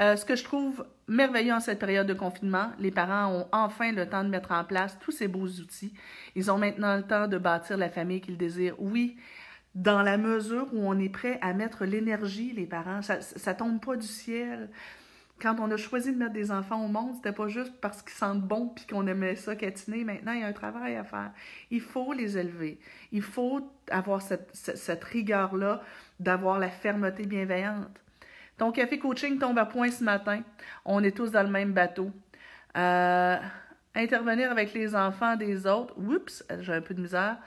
Euh, ce que je trouve merveilleux en cette période de confinement, les parents ont enfin le temps de mettre en place tous ces beaux outils. Ils ont maintenant le temps de bâtir la famille qu'ils désirent. Oui, dans la mesure où on est prêt à mettre l'énergie, les parents, ça, ne tombe pas du ciel. Quand on a choisi de mettre des enfants au monde, c'était pas juste parce qu'ils sentent bon puis qu'on aimait ça catiner. Maintenant, il y a un travail à faire. Il faut les élever. Il faut avoir cette rigueur-là d'avoir la fermeté bienveillante. Ton café coaching tombe à point ce matin. On est tous dans le même bateau. Euh, intervenir avec les enfants des autres. Oups, j'ai un peu de misère.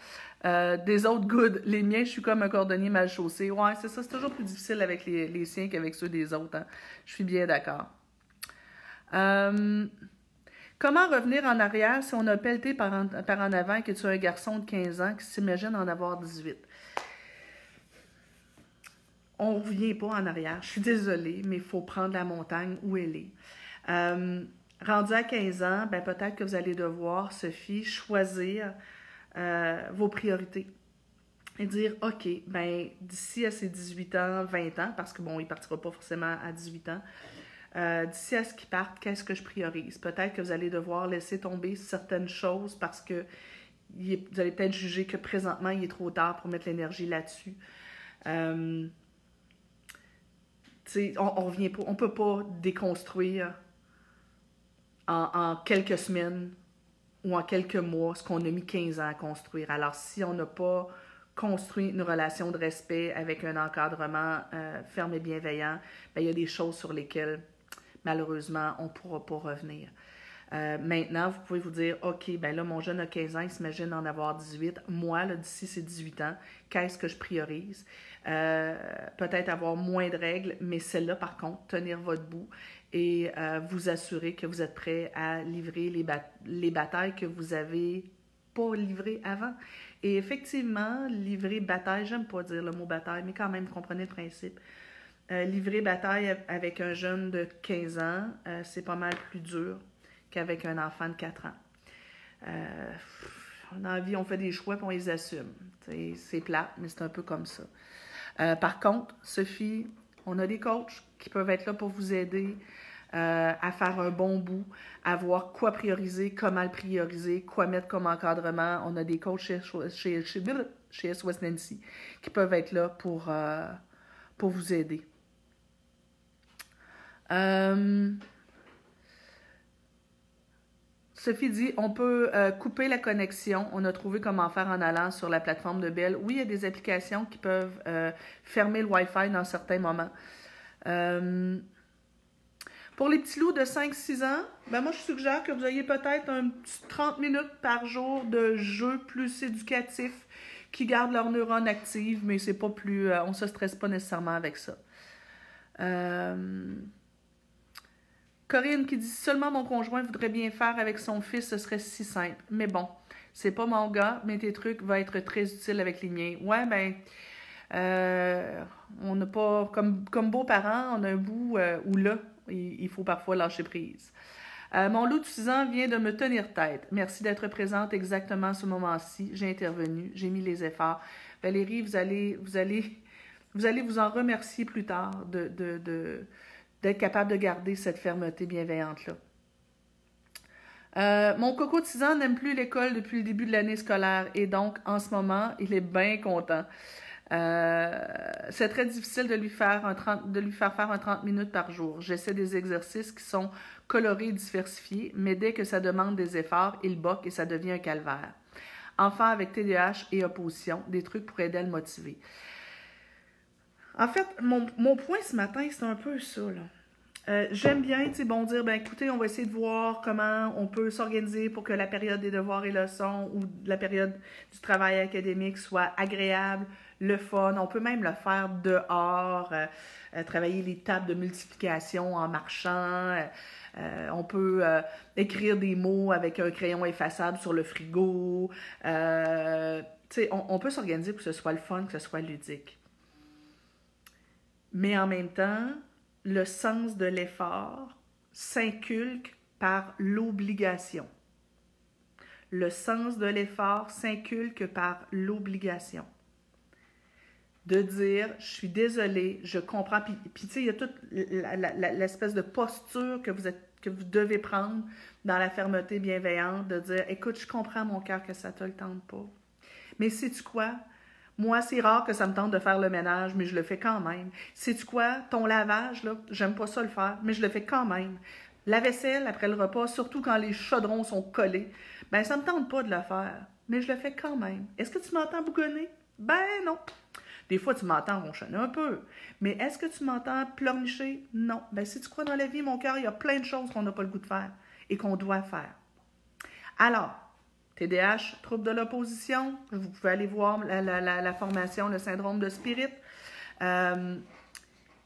Euh, des autres, good. Les miens, je suis comme un cordonnier mal chaussé. Ouais, c'est ça. C'est toujours plus difficile avec les, les siens qu'avec ceux des autres. Hein. Je suis bien d'accord. Euh, comment revenir en arrière si on a pelleté par en, par en avant que tu as un garçon de 15 ans qui s'imagine en avoir 18? On ne revient pas en arrière. Je suis désolée, mais il faut prendre la montagne où elle est. Euh, rendu à 15 ans, ben peut-être que vous allez devoir, Sophie, choisir euh, vos priorités et dire, OK, ben d'ici à ses 18 ans, 20 ans, parce que bon, il ne partira pas forcément à 18 ans, euh, d'ici à ce qu'il parte, qu'est-ce que je priorise? Peut-être que vous allez devoir laisser tomber certaines choses parce que vous allez peut-être juger que présentement, il est trop tard pour mettre l'énergie là-dessus. On, ne peut pas déconstruire en, quelques semaines ou en quelques mois ce qu'on a mis 15 ans à construire. Alors, si on n'a pas construit une relation de respect avec un encadrement euh, ferme et bienveillant, ben, il y a des choses sur lesquelles, malheureusement, on ne pourra pas revenir. Euh, maintenant, vous pouvez vous dire, OK, ben là, mon jeune a 15 ans, il s'imagine en avoir 18. Moi, d'ici ces 18 ans, qu'est-ce que je priorise? Euh, peut-être avoir moins de règles, mais celle-là, par contre, tenir votre bout et euh, vous assurer que vous êtes prêt à livrer les, les batailles que vous avez pas livrées avant. Et effectivement, livrer bataille, j'aime pas dire le mot bataille, mais quand même, comprenez le principe. Euh, livrer bataille avec un jeune de 15 ans, c'est pas mal plus dur qu'avec un enfant de 4 ans. dans la vie, on fait des choix et on les assume. C'est plate, mais c'est un peu comme ça. Euh, par contre, Sophie, On a des coachs qui peuvent être là pour vous aider euh, à faire un bon bout, à voir quoi prioriser, comment le prioriser, quoi mettre comme encadrement. On a des coachs chez, chez, chez, chez Nancy qui peuvent être là pour, euh, vous aider. Sophie dit on peut euh, couper la connexion. On a trouvé comment faire en allant sur la plateforme de Bell. Oui, il y a des applications qui peuvent euh, fermer le Wi-Fi dans certains moments. Euh, pour les petits loups de 5-6 ans, ben moi je suggère que vous ayez peut-être un petit 30 minutes par jour de jeu plus éducatif qui gardent leurs neurones actives, mais c'est pas plus. on se stresse pas nécessairement avec ça. Corinne qui dit seulement mon conjoint voudrait bien faire avec son fils, ce serait si simple. Mais bon, c'est pas mon gars, mais tes trucs vont être très utiles avec les miens. Ouais, ben, euh, on n'a pas, comme, comme beaux-parents, on a un bout euh, où là, il, faut parfois lâcher prise. Euh, mon loup de 6 ans vient de me tenir tête. Merci d'être présente exactement à ce moment-ci. J'ai intervenu, j'ai mis les efforts. Valérie, vous allez, vous allez, vous allez vous en remercier plus tard de, d'être capable de garder cette fermeté bienveillante-là. Euh, mon coco de 6 ans n'aime plus l'école depuis le début de l'année scolaire et donc en ce moment, il est bien content. Euh, c'est très difficile de lui, faire un 30, de lui faire faire un 30 minutes par jour. J'essaie des exercices qui sont colorés et diversifiés, mais dès que ça demande des efforts, il boque et ça devient un calvaire. Enfant avec TDAH et opposition, des trucs pour aider à le motiver. En fait, mon, mon point ce matin, c'est un peu ça. Là. Euh, j'aime bien, tu bon, dire, ben écoutez, on va essayer de voir comment on peut s'organiser pour que la période des devoirs et leçons ou la période du travail académique soit agréable, le fun. On peut même le faire dehors, euh, euh, travailler les tables de multiplication en marchant. on peut écrire des mots avec un crayon effaçable sur le frigo. tu sais, on peut s'organiser pour que ce soit le fun, que ce soit ludique. Mais en même temps, le sens de l'effort s'inculque par l'obligation. Le sens de l'effort s'inculque par l'obligation. De dire, je suis désolé, je comprends. Puis, tu sais, il y a toute l'espèce de posture que vous, êtes, que vous devez prendre dans la fermeté bienveillante, de dire, écoute, je comprends mon cœur que ça te le tente pas. Mais sais-tu quoi? Moi, c'est rare que ça me tente de faire le ménage, mais je le fais quand même. Sais-tu quoi? Ton lavage, là, j'aime pas ça le faire, mais je le fais quand même. La vaisselle après le repas, surtout quand les chaudrons sont collés, ben ça me tente pas de le faire, mais je le fais quand même. Est-ce que tu m'entends bougonner? Ben non. Des fois, tu m'entends ronchonner un peu. Mais est-ce que tu m'entends pleurnicher? Non. Ben, si tu crois dans la vie, mon cœur, il y a plein de choses qu'on n'a pas le goût de faire et qu'on doit faire. Alors, TDAH, trouble de l'opposition. Vous pouvez aller voir la, formation, le syndrome de Spirit. Euh,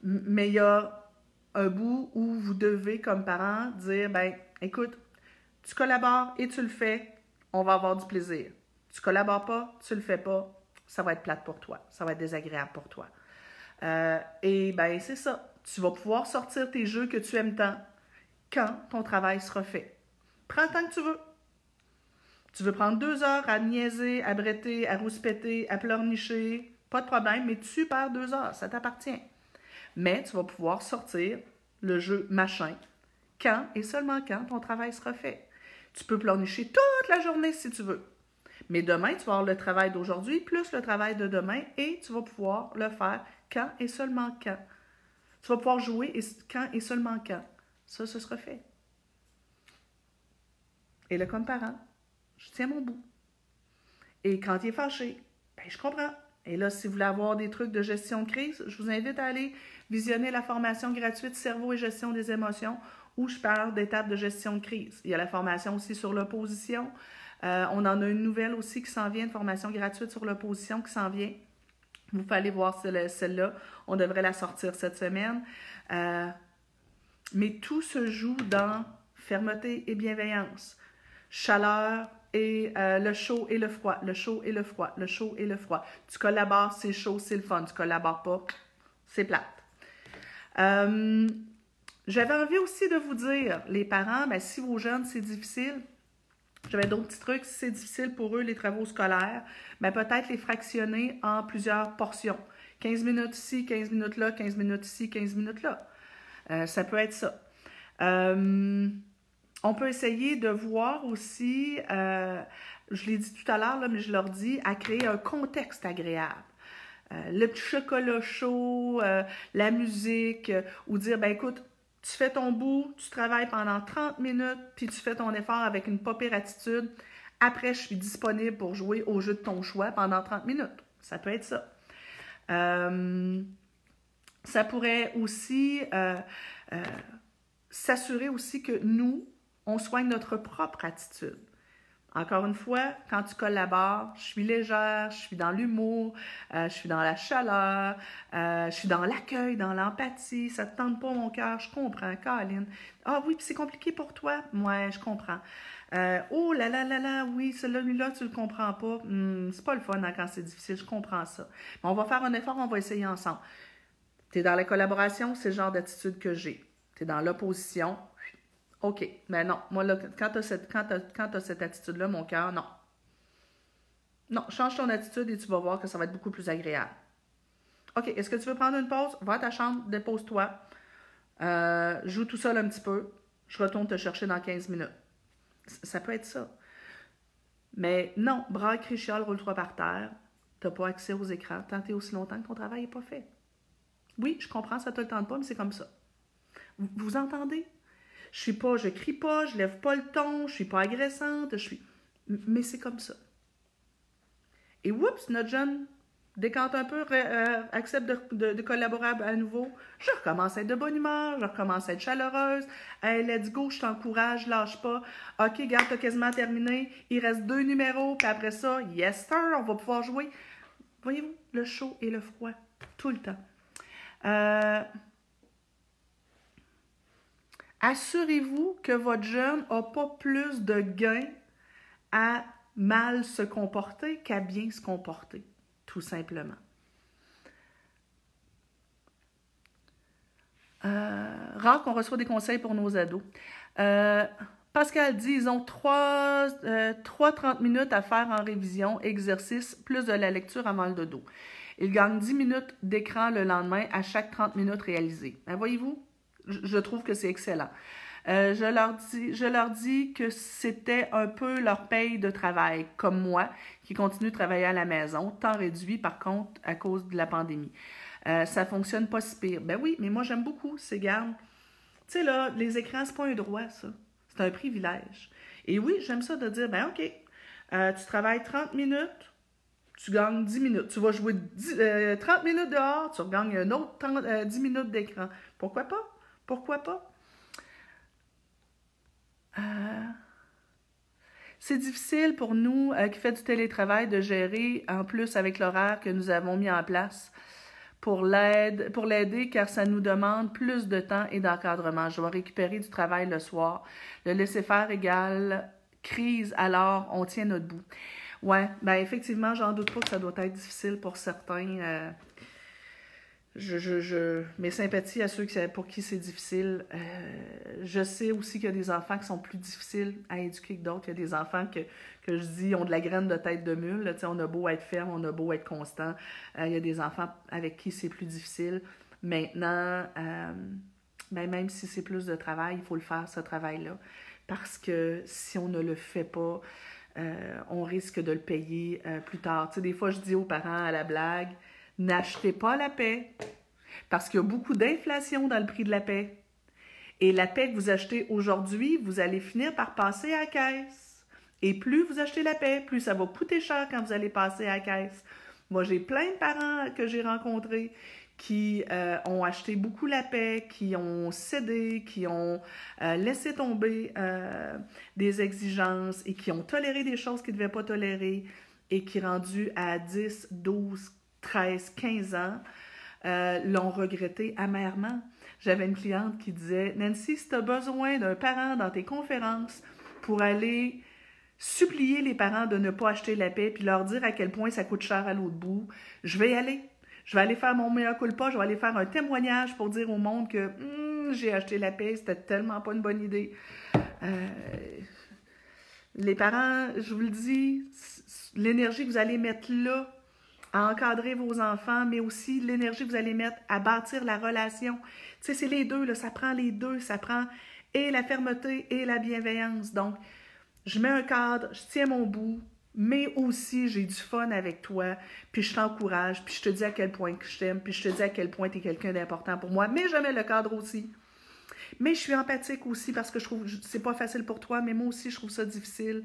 mais il y a un bout où vous devez, comme parent, dire ben, écoute, tu collabores et tu le fais, on va avoir du plaisir. Tu collabores pas, tu le fais pas, ça va être plate pour toi, ça va être désagréable pour toi. Euh, et ben c'est ça. Tu vas pouvoir sortir tes jeux que tu aimes tant quand ton travail sera fait. Prends le temps que tu veux. Tu veux prendre deux heures à niaiser, à bretter, à rouspéter, à pleurnicher, pas de problème, mais tu perds deux heures, ça t'appartient. Mais tu vas pouvoir sortir le jeu machin quand et seulement quand ton travail sera fait. Tu peux pleurnicher toute la journée si tu veux. Mais demain, tu vas avoir le travail d'aujourd'hui plus le travail de demain et tu vas pouvoir le faire quand et seulement quand. Tu vas pouvoir jouer quand et seulement quand. Ça, ce sera fait. Et le comme parent, je tiens mon bout. Et quand il est fâché, ben, je comprends. Et là, si vous voulez avoir des trucs de gestion de crise, je vous invite à aller visionner la formation gratuite Cerveau et gestion des émotions où je parle d'étapes de gestion de crise. Il y a la formation aussi sur l'opposition. Euh, on en a une nouvelle aussi qui s'en vient, une formation gratuite sur l'opposition qui s'en vient. Vous pouvez aller voir celle-là. On devrait la sortir cette semaine. Euh, mais tout se joue dans fermeté et bienveillance, chaleur, et euh, le chaud et le froid, le chaud et le froid, le chaud et le froid. Tu collabores, c'est chaud, c'est le fun. Tu collabores pas, c'est plate. Euh, j'avais envie aussi de vous dire, les parents, ben, si vos jeunes, c'est difficile, j'avais d'autres petits trucs, si c'est difficile pour eux, les travaux scolaires, ben, peut-être les fractionner en plusieurs portions 15 minutes ici, 15 minutes là, 15 minutes ici, 15 minutes là. Euh, ça peut être ça. On peut essayer de voir aussi, euh, je l'ai dit tout à l'heure, mais je leur dis, à créer un contexte agréable. le petit chocolat chaud, la musique, ou dire, ben écoute, tu fais ton bout, tu travailles pendant 30 minutes, puis tu fais ton effort avec une pas attitude. Après, je suis disponible pour jouer au jeu de ton choix pendant 30 minutes. Ça peut être ça. Euh, ça pourrait aussi euh, euh, s'assurer aussi que nous, on soigne notre propre attitude. Encore une fois, quand tu collabores, je suis légère, je suis dans l'humour, je suis dans la chaleur, je suis dans l'accueil, dans l'empathie. Ça ne te tente pas mon cœur, je comprends, Caroline. Ah oui, puis c'est compliqué pour toi? Moi, je comprends. Euh, oh là là là là, oui, celui-là, tu le comprends pas. Hmm, c'est pas le fun hein, quand c'est difficile, je comprends ça. Mais on va faire un effort, on va essayer ensemble. Tu es dans la collaboration, c'est le genre d'attitude que j'ai. Tu es dans l'opposition. OK, mais non, moi, là, quand tu as cette, cette attitude-là, mon cœur, non. Non, change ton attitude et tu vas voir que ça va être beaucoup plus agréable. OK, est-ce que tu veux prendre une pause? Va à ta chambre, dépose-toi. Euh, joue tout seul un petit peu. Je retourne te chercher dans 15 minutes. Ça peut être ça. Mais non, bras crichial, roule-toi par terre. Tu n'as pas accès aux écrans tant et aussi longtemps que ton travail n'est pas fait. Oui, je comprends, ça ne te le tente pas, mais c'est comme ça. Vous entendez? Je suis pas, je crie pas, je lève pas le ton, je suis pas agressante, je suis. Mais c'est comme ça. Et oups, notre jeune décante un peu, euh, accepte de, collaborer à nouveau, je recommence à être de bonne humeur, je recommence à être chaleureuse. Hey, let's go, je t'encourage, lâche pas. OK, garde, t'as quasiment terminé. Il reste deux numéros, puis après ça, yes sir, on va pouvoir jouer. Voyez-vous, le chaud et le froid, tout le temps. Euh, assurez-vous que votre jeune n'a pas plus de gains à mal se comporter qu'à bien se comporter tout simplement. Euh, rare qu'on reçoit des conseils pour nos ados. Euh, Pascal dit ils ont 3, 30 euh, minutes à faire en révision, exercice, plus de la lecture avant le dodo. Ils gagnent 10 minutes d'écran le lendemain à chaque 30 minutes réalisées. Ben, voyez-vous, je trouve que c'est excellent. Euh, je, leur dis, je leur dis que c'était un peu leur paye de travail, comme moi, qui continue de travailler à la maison, temps réduit par contre à cause de la pandémie. Euh, ça fonctionne pas si pire. Ben oui, mais moi j'aime beaucoup ces gardes. Tu sais là, les écrans, c'est pas un droit, ça. C'est un privilège. Et oui, j'aime ça de dire, ben OK, euh, tu travailles 30 minutes, tu gagnes 10 minutes. Tu vas jouer 30 euh, minutes dehors, tu gagnes un autre 10 minutes d'écran. Pourquoi pas? Pourquoi pas? Euh, c'est difficile pour nous euh, qui fait du télétravail de gérer en plus avec l'horaire que nous avons mis en place pour l'aide pour l'aider car ça nous demande plus de temps et d'encadrement. Je dois récupérer du travail le soir. Le laisser faire égale crise, alors on tient notre bout. Ouais, ben effectivement, j'en doute pas que ça doit être difficile pour certains. Euh, je, je, je, mes sympathies à ceux qui, pour qui c'est difficile. Euh, je sais aussi qu'il y a des enfants qui sont plus difficiles à éduquer que d'autres. Il y a des enfants que, que je dis ont de la graine de tête de mule. On a beau être ferme, on a beau être constant. Euh, il y a des enfants avec qui c'est plus difficile. Maintenant, euh, ben, même si c'est plus de travail, il faut le faire, ce travail-là. Parce que si on ne le fait pas, on risque de le payer plus tard. des fois, je dis aux parents à la blague, n'achetez pas la paix parce qu'il y a beaucoup d'inflation dans le prix de la paix. Et la paix que vous achetez aujourd'hui, vous allez finir par passer à caisse. Et plus vous achetez la paix, plus ça va coûter cher quand vous allez passer à caisse. Moi, j'ai plein de parents que j'ai rencontrés qui euh, ont acheté beaucoup la paix, qui ont cédé, qui ont euh, laissé tomber euh, des exigences et qui ont toléré des choses qu'ils ne devaient pas tolérer et qui, rendus à 10, 12, 13, 15 ans, euh, l'ont regretté amèrement. J'avais une cliente qui disait Nancy, si tu as besoin d'un parent dans tes conférences pour aller supplier les parents de ne pas acheter la paix puis leur dire à quel point ça coûte cher à l'autre bout, je vais y aller. Je vais aller faire mon meilleur culpa, je vais aller faire un témoignage pour dire au monde que hum, j'ai acheté la paix, c'était tellement pas une bonne idée. Euh, les parents, je vous le dis, l'énergie que vous allez mettre là à encadrer vos enfants, mais aussi l'énergie que vous allez mettre à bâtir la relation. Tu sais, c'est les deux, là, ça prend les deux, ça prend et la fermeté et la bienveillance. Donc, je mets un cadre, je tiens mon bout, mais aussi j'ai du fun avec toi, puis je t'encourage, puis je te dis à quel point que je t'aime, puis je te dis à quel point tu es quelqu'un d'important pour moi, mais je mets le cadre aussi. Mais je suis empathique aussi parce que je trouve c'est pas facile pour toi, mais moi aussi je trouve ça difficile.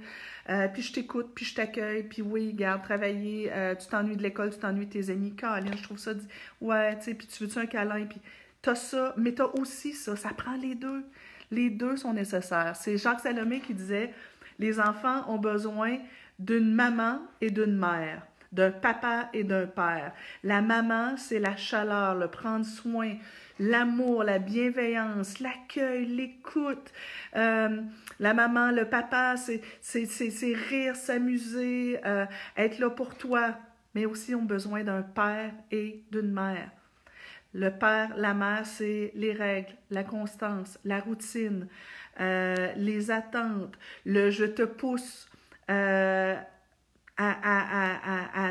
Euh, puis je t'écoute, puis je t'accueille, puis oui, garde, travailler, euh, tu t'ennuies de l'école, tu t'ennuies de tes amis, Colin, je trouve ça, ouais, tu sais, puis tu veux-tu un câlin, puis t'as ça, mais t'as aussi ça, ça prend les deux. Les deux sont nécessaires. C'est Jacques Salomé qui disait, les enfants ont besoin d'une maman et d'une mère d'un papa et d'un père. La maman, c'est la chaleur, le prendre soin, l'amour, la bienveillance, l'accueil, l'écoute. Euh, la maman, le papa, c'est rire, s'amuser, euh, être là pour toi. Mais aussi, ont besoin d'un père et d'une mère. Le père, la mère, c'est les règles, la constance, la routine, euh, les attentes, le je te pousse à,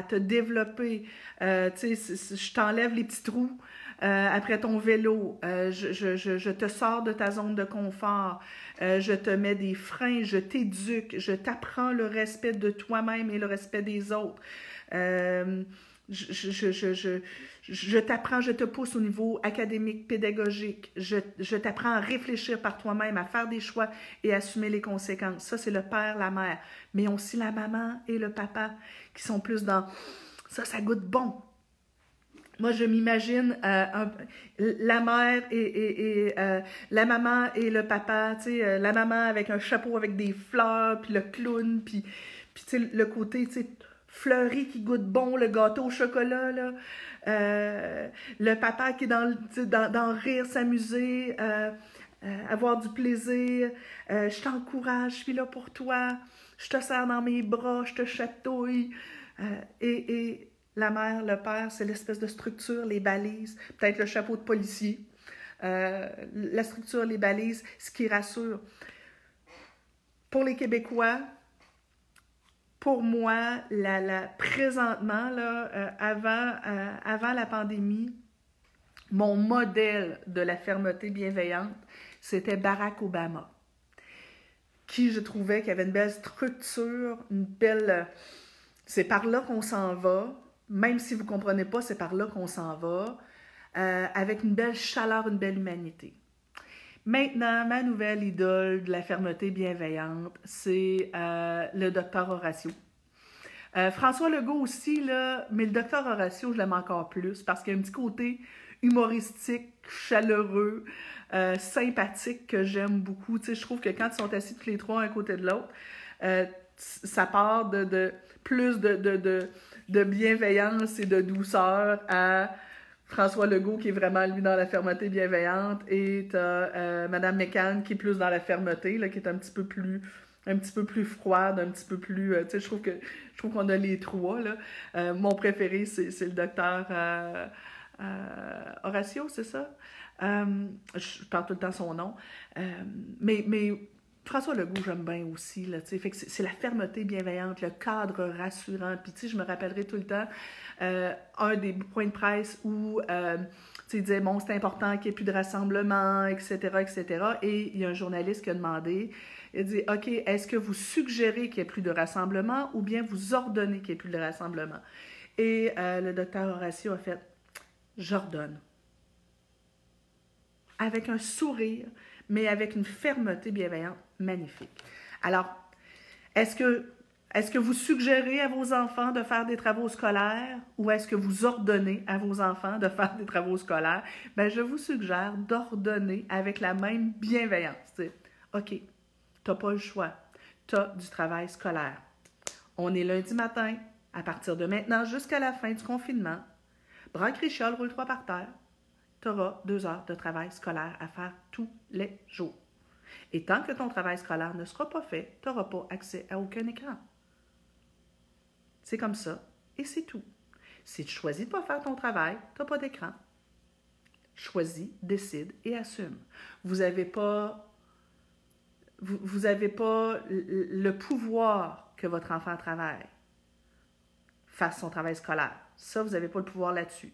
te développer. Euh, je t'enlève les petits trous. après ton vélo, je, je, je, te sors de ta zone de confort, je te mets des freins, je t'éduque, je t'apprends le respect de toi-même et le respect des autres je, je, je, je t'apprends, je te pousse au niveau académique, pédagogique. Je, t'apprends à réfléchir par toi-même, à faire des choix et à assumer les conséquences. Ça, c'est le père, la mère. Mais aussi la maman et le papa qui sont plus dans ça, ça goûte bon. Moi, je m'imagine euh, la mère et, et, euh, la maman et le papa, tu sais, euh, la maman avec un chapeau avec des fleurs, puis le clown, puis, puis tu sais, le côté, tu sais, fleuri qui goûte bon, le gâteau au chocolat. Euh, le papa qui est dans, dans, dans rire, s'amuser, euh, euh, avoir du plaisir. je t'encourage, je suis là pour toi. Je te serre dans mes bras, je te chatouille. Et, et, la mère, le père, c'est l'espèce de structure, les balises, peut-être le chapeau de policier. la structure, les balises, ce qui rassure. Pour les Québécois, pour moi, présentement, là, euh, avant, euh, avant la pandémie, mon modèle de la fermeté bienveillante, c'était Barack Obama, qui je trouvais qu'il avait une belle structure, une belle... C'est par là qu'on s'en va, même si vous ne comprenez pas, c'est par là qu'on s'en va, euh, avec une belle chaleur, une belle humanité. Maintenant, ma nouvelle idole de la fermeté bienveillante, c'est euh, le docteur Horatio. Euh, François Legault aussi, là, mais le docteur Horatio, je l'aime encore plus parce qu'il y a un petit côté humoristique, chaleureux, euh, sympathique que j'aime beaucoup. Tu sais, je trouve que quand ils sont assis tous les trois un côté de l'autre, ça part de, plus de, de, de, bienveillance et de douceur à François Legault qui est vraiment, lui, dans la fermeté bienveillante, et tu euh, Madame McCann qui est plus dans la fermeté, là, qui est un petit peu plus un petit peu plus froide, un petit peu plus... Euh, tu sais, je trouve que je trouve qu'on a les trois, là. Euh, mon préféré, c'est le docteur Horatio, c'est ça? je parle tout le temps son nom. mais, mais François Legault, j'aime bien aussi. Là, c'est la fermeté bienveillante, le cadre rassurant. Puis, je me rappellerai tout le temps euh, un des points de presse où euh, il disait bon, c'est important qu'il n'y ait plus de rassemblement, etc., etc. Et il y a un journaliste qui a demandé il dit OK, est-ce que vous suggérez qu'il n'y ait plus de rassemblement ou bien vous ordonnez qu'il n'y ait plus de rassemblement Et euh, le docteur Horatio a fait J'ordonne. Avec un sourire, mais avec une fermeté bienveillante magnifique. Alors, est-ce que, vous suggérez à vos enfants de faire des travaux scolaires ou est-ce que vous ordonnez à vos enfants de faire des travaux scolaires? Bien, je vous suggère d'ordonner avec la même bienveillance. OK, tu n'as pas le choix. Tu as du travail scolaire. On est lundi matin, à partir de maintenant jusqu'à la fin du confinement. Braque Richol, roule-toi par terre tu auras deux heures de travail scolaire à faire tous les jours. Et tant que ton travail scolaire ne sera pas fait, tu n'auras pas accès à aucun écran. C'est comme ça et c'est tout. Si tu choisis de pas faire ton travail, tu n'as pas d'écran. Choisis, décide et assume. Vous n'avez pas, vous avez pas le pouvoir que votre enfant travaille, fasse son travail scolaire Ça, vous n'avez pas le pouvoir là-dessus.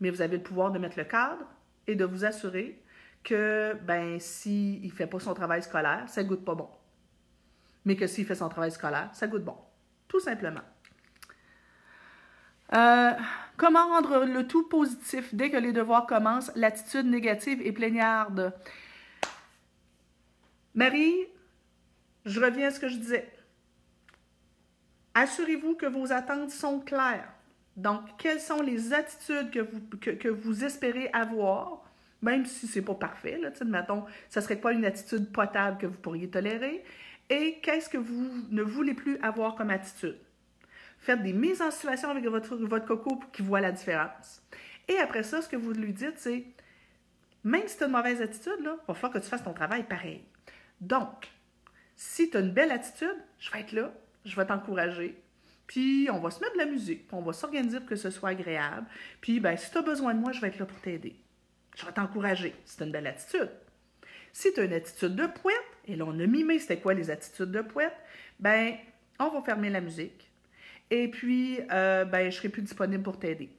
Mais vous avez le pouvoir de mettre le cadre et de vous assurer que, ben, s'il ne fait pas son travail scolaire, ça goûte pas bon. Mais que s'il fait son travail scolaire, ça goûte bon. Tout simplement. Euh, comment rendre le tout positif dès que les devoirs commencent? L'attitude négative et plaignarde. Marie, je reviens à ce que je disais. Assurez-vous que vos attentes sont claires. Donc, quelles sont les attitudes que, vous espérez avoir, même si ce n'est pas parfait, là, mettons, ça serait quoi une attitude potable que vous pourriez tolérer, et qu'est-ce que vous ne voulez plus avoir comme attitude? Faites des mises en situation avec votre, votre coco pour qu'il voit la différence. Et après ça, ce que vous lui dites, c'est, même si tu as une mauvaise attitude, il va falloir que tu fasses ton travail pareil. Donc, si tu as une belle attitude, je vais être là, je vais t'encourager. Puis on va se mettre de la musique, puis on va s'organiser pour que ce soit agréable. Puis ben, si tu as besoin de moi, je vais être là pour t'aider. Je vais t'encourager. C'est une belle attitude. Si tu as une attitude de poète, et là on a mimé c'était quoi les attitudes de poète, ben on va fermer la musique. Et puis, euh, ben, je serai plus disponible pour t'aider.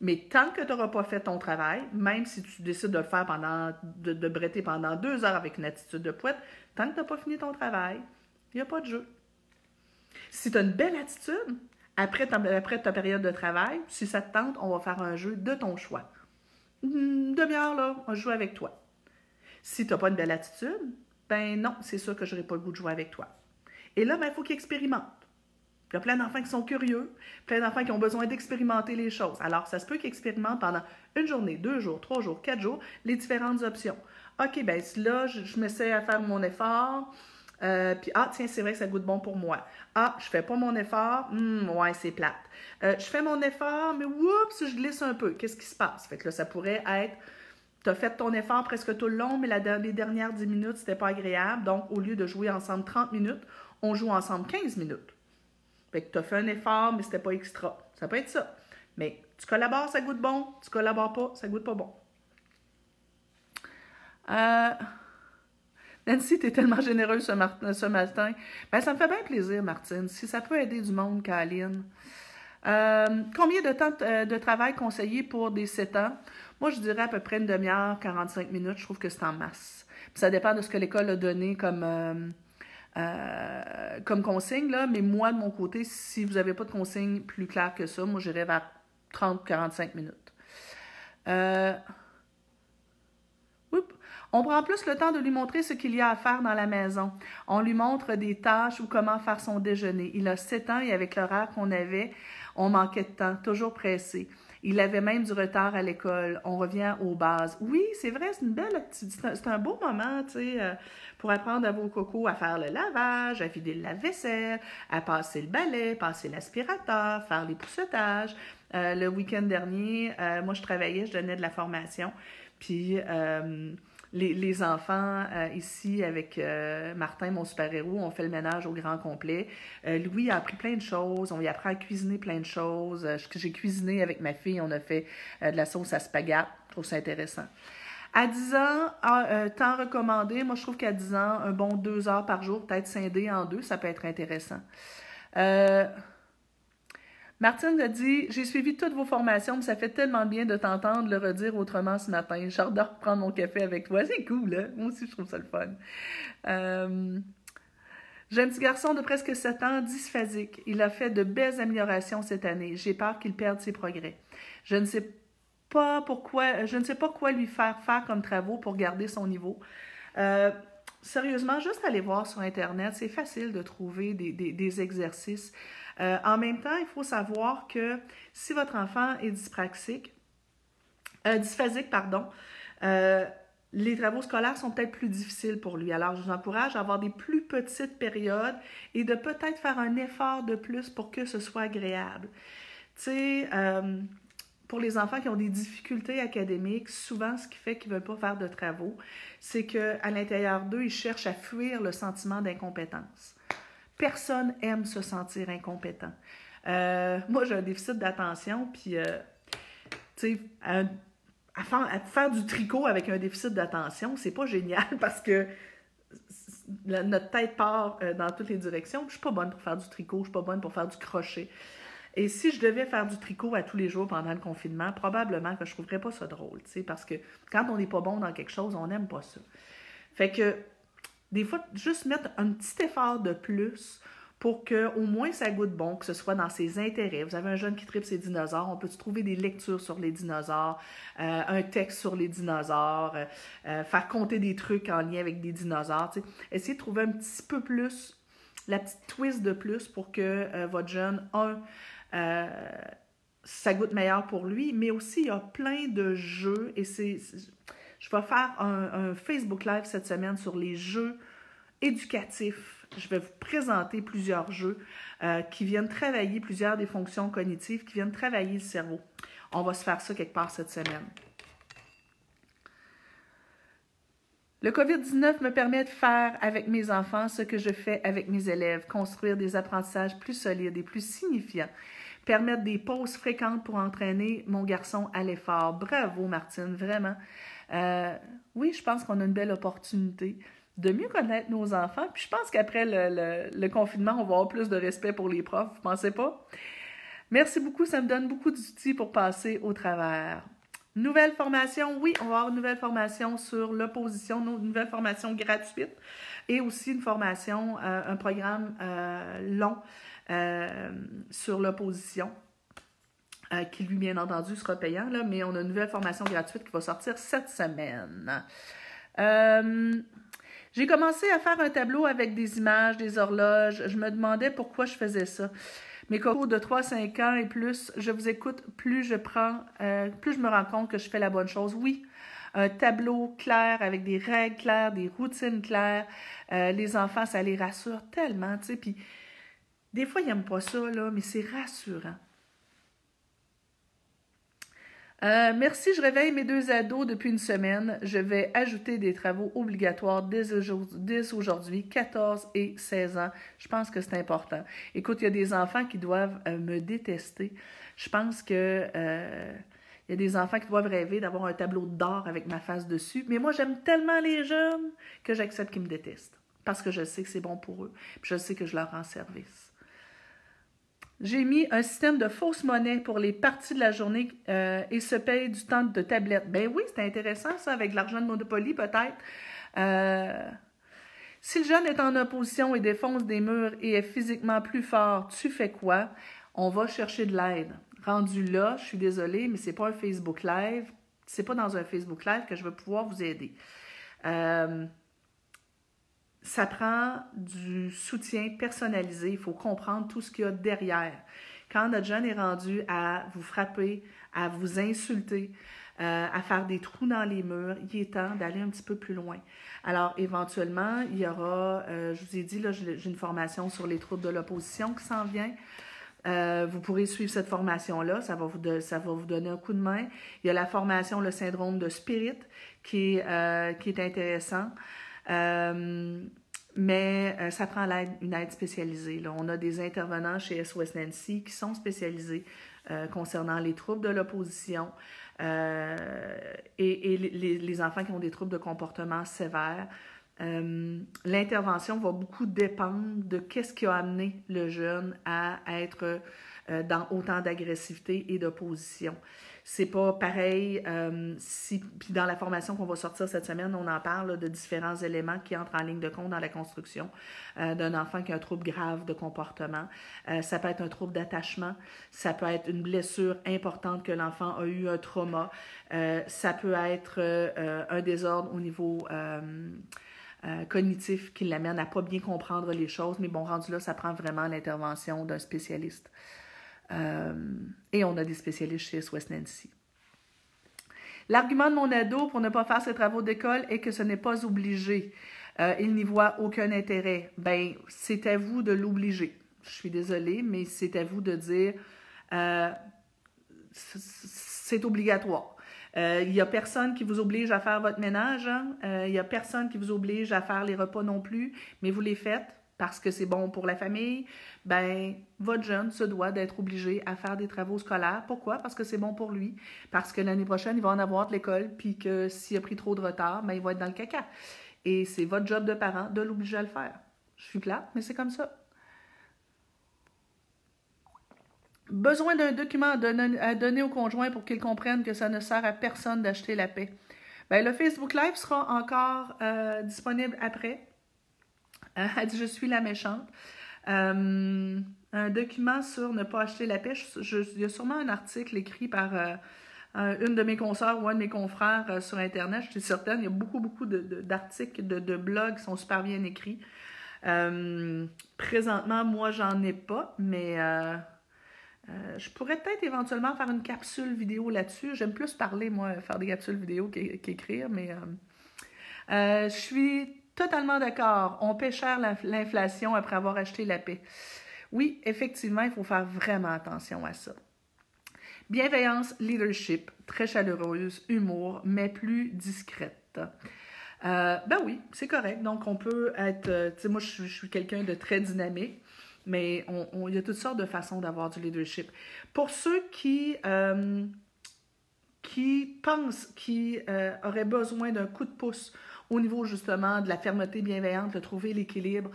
Mais tant que tu n'auras pas fait ton travail, même si tu décides de le faire pendant, de, bretter pendant deux heures avec une attitude de poète, tant que tu n'as pas fini ton travail, il n'y a pas de jeu. Si tu as une belle attitude, après ta période de travail, si ça te tente, on va faire un jeu de ton choix. Une demi-heure, là, on joue avec toi. Si tu n'as pas une belle attitude, ben non, c'est sûr que je n'aurai pas le goût de jouer avec toi. Et là, ben, il faut qu'ils expérimentent. Il y a plein d'enfants qui sont curieux, plein d'enfants qui ont besoin d'expérimenter les choses. Alors, ça se peut qu'ils expérimentent pendant une journée, deux jours, trois jours, quatre jours, les différentes options. OK, ben là, je, je m'essaie à faire mon effort. Euh, puis, ah, tiens, c'est vrai que ça goûte bon pour moi. Ah, je fais pas mon effort. Hum, ouais, c'est plate. Euh, je fais mon effort, mais oups, je glisse un peu. Qu'est-ce qui se passe? Fait que là, ça pourrait être tu as fait ton effort presque tout le long, mais la, les dernières 10 minutes, c'était pas agréable. Donc, au lieu de jouer ensemble 30 minutes, on joue ensemble 15 minutes. Fait que tu as fait un effort, mais c'était pas extra. Ça peut être ça. Mais tu collabores, ça goûte bon. Tu collabores pas, ça goûte pas bon. Euh. Nancy, tu es tellement généreuse ce, matin. Ben, ça me fait bien plaisir, Martine. Si ça peut aider du monde, Kaline. Euh, combien de temps euh, de travail conseillé pour des 7 ans? Moi, je dirais à peu près une demi-heure, 45 minutes. Je trouve que c'est en masse. ça dépend de ce que l'école a donné comme, euh, comme consigne, là. mais moi, de mon côté, si vous n'avez pas de consigne plus claire que ça, moi, j'irais vers 30-45 minutes. Euh, on prend plus le temps de lui montrer ce qu'il y a à faire dans la maison. On lui montre des tâches ou comment faire son déjeuner. Il a 7 ans et avec l'horaire qu'on avait, on manquait de temps, toujours pressé. Il avait même du retard à l'école. On revient aux bases. Oui, c'est vrai, c'est une belle C'est un beau moment, tu sais, euh, pour apprendre à vos cocos à faire le lavage, à vider la vaisselle, à passer le balai, passer l'aspirateur, faire les poussetages. Euh, le week-end dernier, euh, moi, je travaillais, je donnais de la formation. Puis, les, enfants euh, ici avec euh, Martin, mon super-héros, on fait le ménage au grand complet. Euh, Louis a appris plein de choses. On lui apprend à cuisiner plein de choses. J'ai cuisiné avec ma fille. On a fait de la sauce à spaghetti. Je trouve ça intéressant. À 10 ans, ah, temps recommandé, moi je trouve qu'à 10 ans, un bon deux heures par jour, peut-être scindé en deux, ça peut être intéressant. Martine a dit J'ai suivi toutes vos formations, mais ça fait tellement bien de t'entendre le redire autrement ce matin. J'adore prendre mon café avec toi. C'est cool, hein? Moi aussi, je trouve ça le fun. Euh, j'ai un petit garçon de presque 7 ans, dysphasique. Il a fait de belles améliorations cette année. J'ai peur qu'il perde ses progrès. Je ne sais pas pourquoi, je ne sais pas quoi lui faire faire comme travaux pour garder son niveau. Euh, sérieusement, juste aller voir sur Internet, c'est facile de trouver des, des exercices. Euh, en même temps, il faut savoir que si votre enfant est dyspraxique, euh, dysphasique, pardon, euh, les travaux scolaires sont peut-être plus difficiles pour lui. Alors, je vous encourage à avoir des plus petites périodes et de peut-être faire un effort de plus pour que ce soit agréable. Tu sais, pour les enfants qui ont des difficultés académiques, souvent, ce qui fait qu'ils ne veulent pas faire de travaux, c'est qu'à l'intérieur d'eux, ils cherchent à fuir le sentiment d'incompétence. Personne aime se sentir incompétent. Euh, moi, j'ai un déficit d'attention, puis, euh, tu sais, à, faire, du tricot avec un déficit d'attention, c'est pas génial parce que notre tête part euh, dans toutes les directions. Je suis pas bonne pour faire du tricot, je suis pas bonne pour faire du crochet. Et si je devais faire du tricot à tous les jours pendant le confinement, probablement que je trouverais pas ça drôle, tu sais, parce que quand on n'est pas bon dans quelque chose, on n'aime pas ça. Fait que, des fois, juste mettre un petit effort de plus pour que au moins ça goûte bon, que ce soit dans ses intérêts. Vous avez un jeune qui tripe ses dinosaures, on peut trouver des lectures sur les dinosaures, euh, un texte sur les dinosaures, euh, euh, faire compter des trucs en lien avec des dinosaures. Essayez de trouver un petit peu plus, la petite twist de plus pour que votre jeune, un, ça goûte meilleur pour lui, mais aussi il y a plein de jeux et c'est... Je vais faire un, Facebook Live cette semaine sur les jeux éducatifs je vais vous présenter plusieurs jeux euh, qui viennent travailler plusieurs des fonctions cognitives, qui viennent travailler le cerveau. On va se faire ça quelque part cette semaine. Le COVID-19 me permet de faire avec mes enfants ce que je fais avec mes élèves, construire des apprentissages plus solides et plus signifiants, permettre des pauses fréquentes pour entraîner mon garçon à l'effort. Bravo, Martine, vraiment. Euh, oui, je pense qu'on a une belle opportunité de mieux connaître nos enfants. Puis je pense qu'après le, confinement, on va avoir plus de respect pour les profs, vous pensez pas? Merci beaucoup, ça me donne beaucoup d'outils pour passer au travers. Nouvelle formation, oui, on va avoir une nouvelle formation sur l'opposition, une nouvelle formation gratuite et aussi une formation, euh, un programme euh, long sur l'opposition. Qui lui, bien entendu, sera payant, là, mais on a une nouvelle formation gratuite qui va sortir cette semaine. J'ai commencé à faire un tableau avec des images, des horloges. Je me demandais pourquoi je faisais ça. Mes cocos de 3-5 ans et plus, je vous écoute, plus je prends, euh, plus je me rends compte que je fais la bonne chose. Oui, un tableau clair avec des règles claires, des routines claires. Euh, les enfants, ça les rassure tellement, tu sais. Puis des fois, ils n'aiment pas ça, là, mais c'est rassurant. Euh, merci, je réveille mes deux ados depuis une semaine. Je vais ajouter des travaux obligatoires dès aujourd'hui, 14 et 16 ans. Je pense que c'est important. Écoute, il y a des enfants qui doivent euh, me détester. Je pense que euh, il y a des enfants qui doivent rêver d'avoir un tableau d'or avec ma face dessus. Mais moi, j'aime tellement les jeunes que j'accepte qu'ils me détestent. Parce que je sais que c'est bon pour eux. Puis je sais que je leur rends service. J'ai mis un système de fausse monnaie pour les parties de la journée euh, et se paye du temps de tablette. Ben oui, c'est intéressant ça, avec l'argent de Monopoly peut-être. Euh, si le jeune est en opposition et défonce des murs et est physiquement plus fort, tu fais quoi? On va chercher de l'aide. Rendu là, je suis désolée, mais c'est pas un Facebook Live. C'est pas dans un Facebook Live que je vais pouvoir vous aider. Euh, ça prend du soutien personnalisé. Il faut comprendre tout ce qu'il y a derrière. Quand notre jeune est rendu à vous frapper, à vous insulter, euh, à faire des trous dans les murs, il est temps d'aller un petit peu plus loin. Alors, éventuellement, il y aura, euh, je vous ai dit, là, j'ai une formation sur les troubles de l'opposition qui s'en vient. Euh, vous pourrez suivre cette formation-là, ça, va vous ça va vous donner un coup de main. Il y a la formation, le syndrome de Spirit, qui est intéressant. Euh, mais euh, ça prend une aide spécialisée. On a des intervenants chez SOS Nancy qui sont spécialisés euh, concernant les troubles de l'opposition et, les, les, enfants qui ont des troubles de comportement sévères. L'intervention va beaucoup dépendre de qu'est-ce qui a amené le jeune à être dans autant d'agressivité et d'opposition. C'est pas pareil euh, si. Puis dans la formation qu'on va sortir cette semaine, on en parle de différents éléments qui entrent en ligne de compte dans la construction euh, d'un enfant qui a un trouble grave de comportement. Euh, ça peut être un trouble d'attachement, ça peut être une blessure importante que l'enfant a eu un trauma, ça peut être un désordre au niveau cognitif qui l'amène à pas bien comprendre les choses, mais bon, rendu là, ça prend vraiment l'intervention d'un spécialiste. Euh, et on a des spécialistes chez West Nancy. L'argument de mon ado pour ne pas faire ses travaux d'école est que ce n'est pas obligé. Euh, il n'y voit aucun intérêt. Ben, c'est à vous de l'obliger. Je suis désolée, mais c'est à vous de dire euh, c'est obligatoire. Il n'y a personne qui vous oblige à faire votre ménage. Hein. Il n'y a personne qui vous oblige à faire les repas non plus, mais vous les faites parce que c'est bon pour la famille, ben votre jeune se doit d'être obligé à faire des travaux scolaires. Pourquoi? Parce que c'est bon pour lui. Parce que l'année prochaine, il va en avoir de l'école, puis que s'il a pris trop de retard, ben, il va être dans le caca. Et c'est votre job de parent de l'obliger à le faire. Je suis plate, mais c'est comme ça. Besoin d'un document à donner, à donner au conjoint pour qu'il comprenne que ça ne sert à personne d'acheter la paix. Ben, le Facebook Live sera encore euh, disponible après. Euh, elle dit Je suis la méchante. Euh, un document sur ne pas acheter la pêche. il y a sûrement un article écrit par une de mes consoeurs ou un de mes confrères sur Internet. Je suis certaine. Il y a beaucoup, beaucoup d'articles, de, de, blogs qui sont super bien écrits. présentement, moi, j'en ai pas, mais euh, je pourrais peut-être éventuellement faire une capsule vidéo là-dessus. J'aime plus parler, moi, faire des capsules vidéo qu'écrire, mais euh, euh, je suis totalement d'accord. On paie cher l'inflation après avoir acheté la paix. Oui, effectivement, il faut faire vraiment attention à ça. Bienveillance, leadership, très chaleureuse, humour, mais plus discrète. ben oui, c'est correct. Donc, on peut être. tu sais, moi, je suis quelqu'un de très dynamique. Mais on, il y a toutes sortes de façons d'avoir du leadership. Pour ceux qui, euh, qui pensent qu'ils euh, auraient besoin d'un coup de pouce au niveau justement de la fermeté bienveillante, de trouver l'équilibre,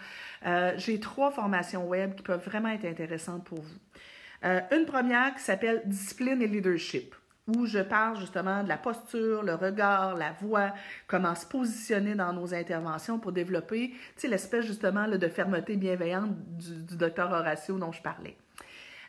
euh, j'ai trois formations web qui peuvent vraiment être intéressantes pour vous. une première qui s'appelle Discipline et Leadership où je parle justement de la posture, le regard, la voix, comment se positionner dans nos interventions pour développer l'espèce justement de fermeté bienveillante du, docteur Horacio dont je parlais.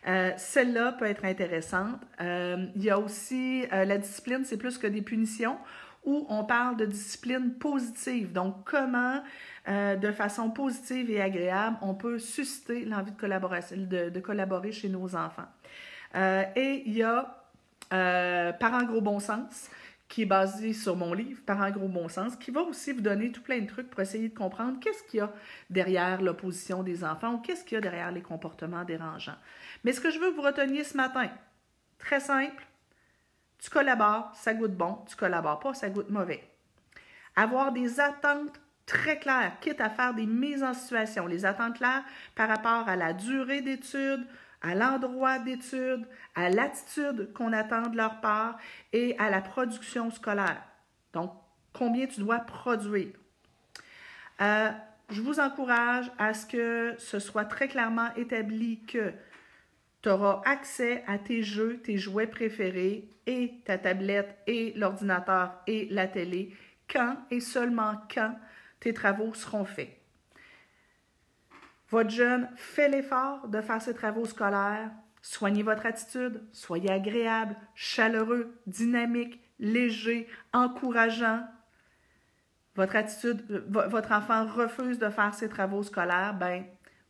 Euh, celle-là peut être intéressante. Euh, il y a aussi euh, la discipline, c'est plus que des punitions, où on parle de discipline positive. Donc, comment, de façon positive et agréable, on peut susciter l'envie de, collaborer chez nos enfants. et il y a euh, par un gros bon sens, qui est basé sur mon livre, Par un gros bon sens, qui va aussi vous donner tout plein de trucs pour essayer de comprendre qu'est-ce qu'il y a derrière l'opposition des enfants ou qu'est-ce qu'il y a derrière les comportements dérangeants. Mais ce que je veux que vous reteniez ce matin, très simple, tu collabores, ça goûte bon, tu collabores pas, ça goûte mauvais. Avoir des attentes très claires, quitte à faire des mises en situation, les attentes claires par rapport à la durée d'études, à l'endroit d'études, à l'attitude qu'on attend de leur part et à la production scolaire. Donc, combien tu dois produire. Euh, je vous encourage à ce que ce soit très clairement établi que tu auras accès à tes jeux, tes jouets préférés et ta tablette et l'ordinateur et la télé quand et seulement quand tes travaux seront faits. Votre jeune fait l'effort de faire ses travaux scolaires. Soignez votre attitude, soyez agréable, chaleureux, dynamique, léger, encourageant. Votre attitude, votre enfant refuse de faire ses travaux scolaires, ben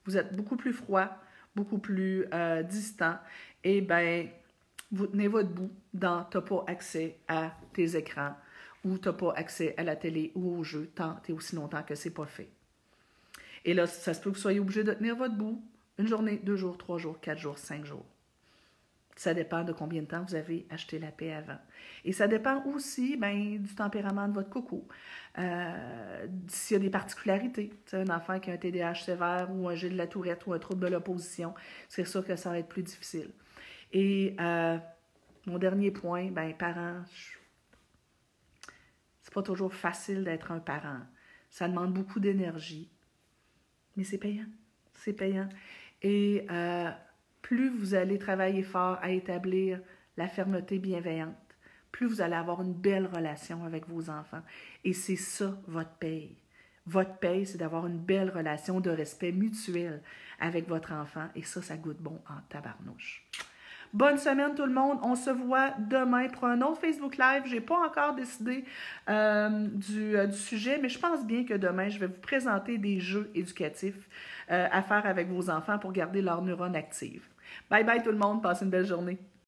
vous êtes beaucoup plus froid, beaucoup plus euh, distant, et ben vous tenez votre bout dans n'as pas accès à tes écrans ou n'as pas accès à la télé ou aux jeux tant et aussi longtemps que c'est pas fait. Et là, ça se peut que vous soyez obligé de tenir votre bout une journée, deux jours, trois jours, quatre jours, cinq jours. Ça dépend de combien de temps vous avez acheté la paix avant. Et ça dépend aussi ben, du tempérament de votre coco. Euh, S'il y a des particularités, un enfant qui a un TDAH sévère ou un G de la tourette ou un trouble de l'opposition, c'est sûr que ça va être plus difficile. Et euh, mon dernier point, ben, parents, c'est pas toujours facile d'être un parent. Ça demande beaucoup d'énergie, mais c'est payant. C'est payant. Et euh, plus vous allez travailler fort à établir la fermeté bienveillante, plus vous allez avoir une belle relation avec vos enfants. Et c'est ça votre paye. Votre paye, c'est d'avoir une belle relation de respect mutuel avec votre enfant. Et ça, ça goûte bon en tabarnouche. Bonne semaine tout le monde. On se voit demain pour un autre Facebook Live. Je n'ai pas encore décidé euh, euh, du, sujet, mais je pense bien que demain, je vais vous présenter des jeux éducatifs euh, à faire avec vos enfants pour garder leurs neurones actives. Bye bye tout le monde. Passez une belle journée.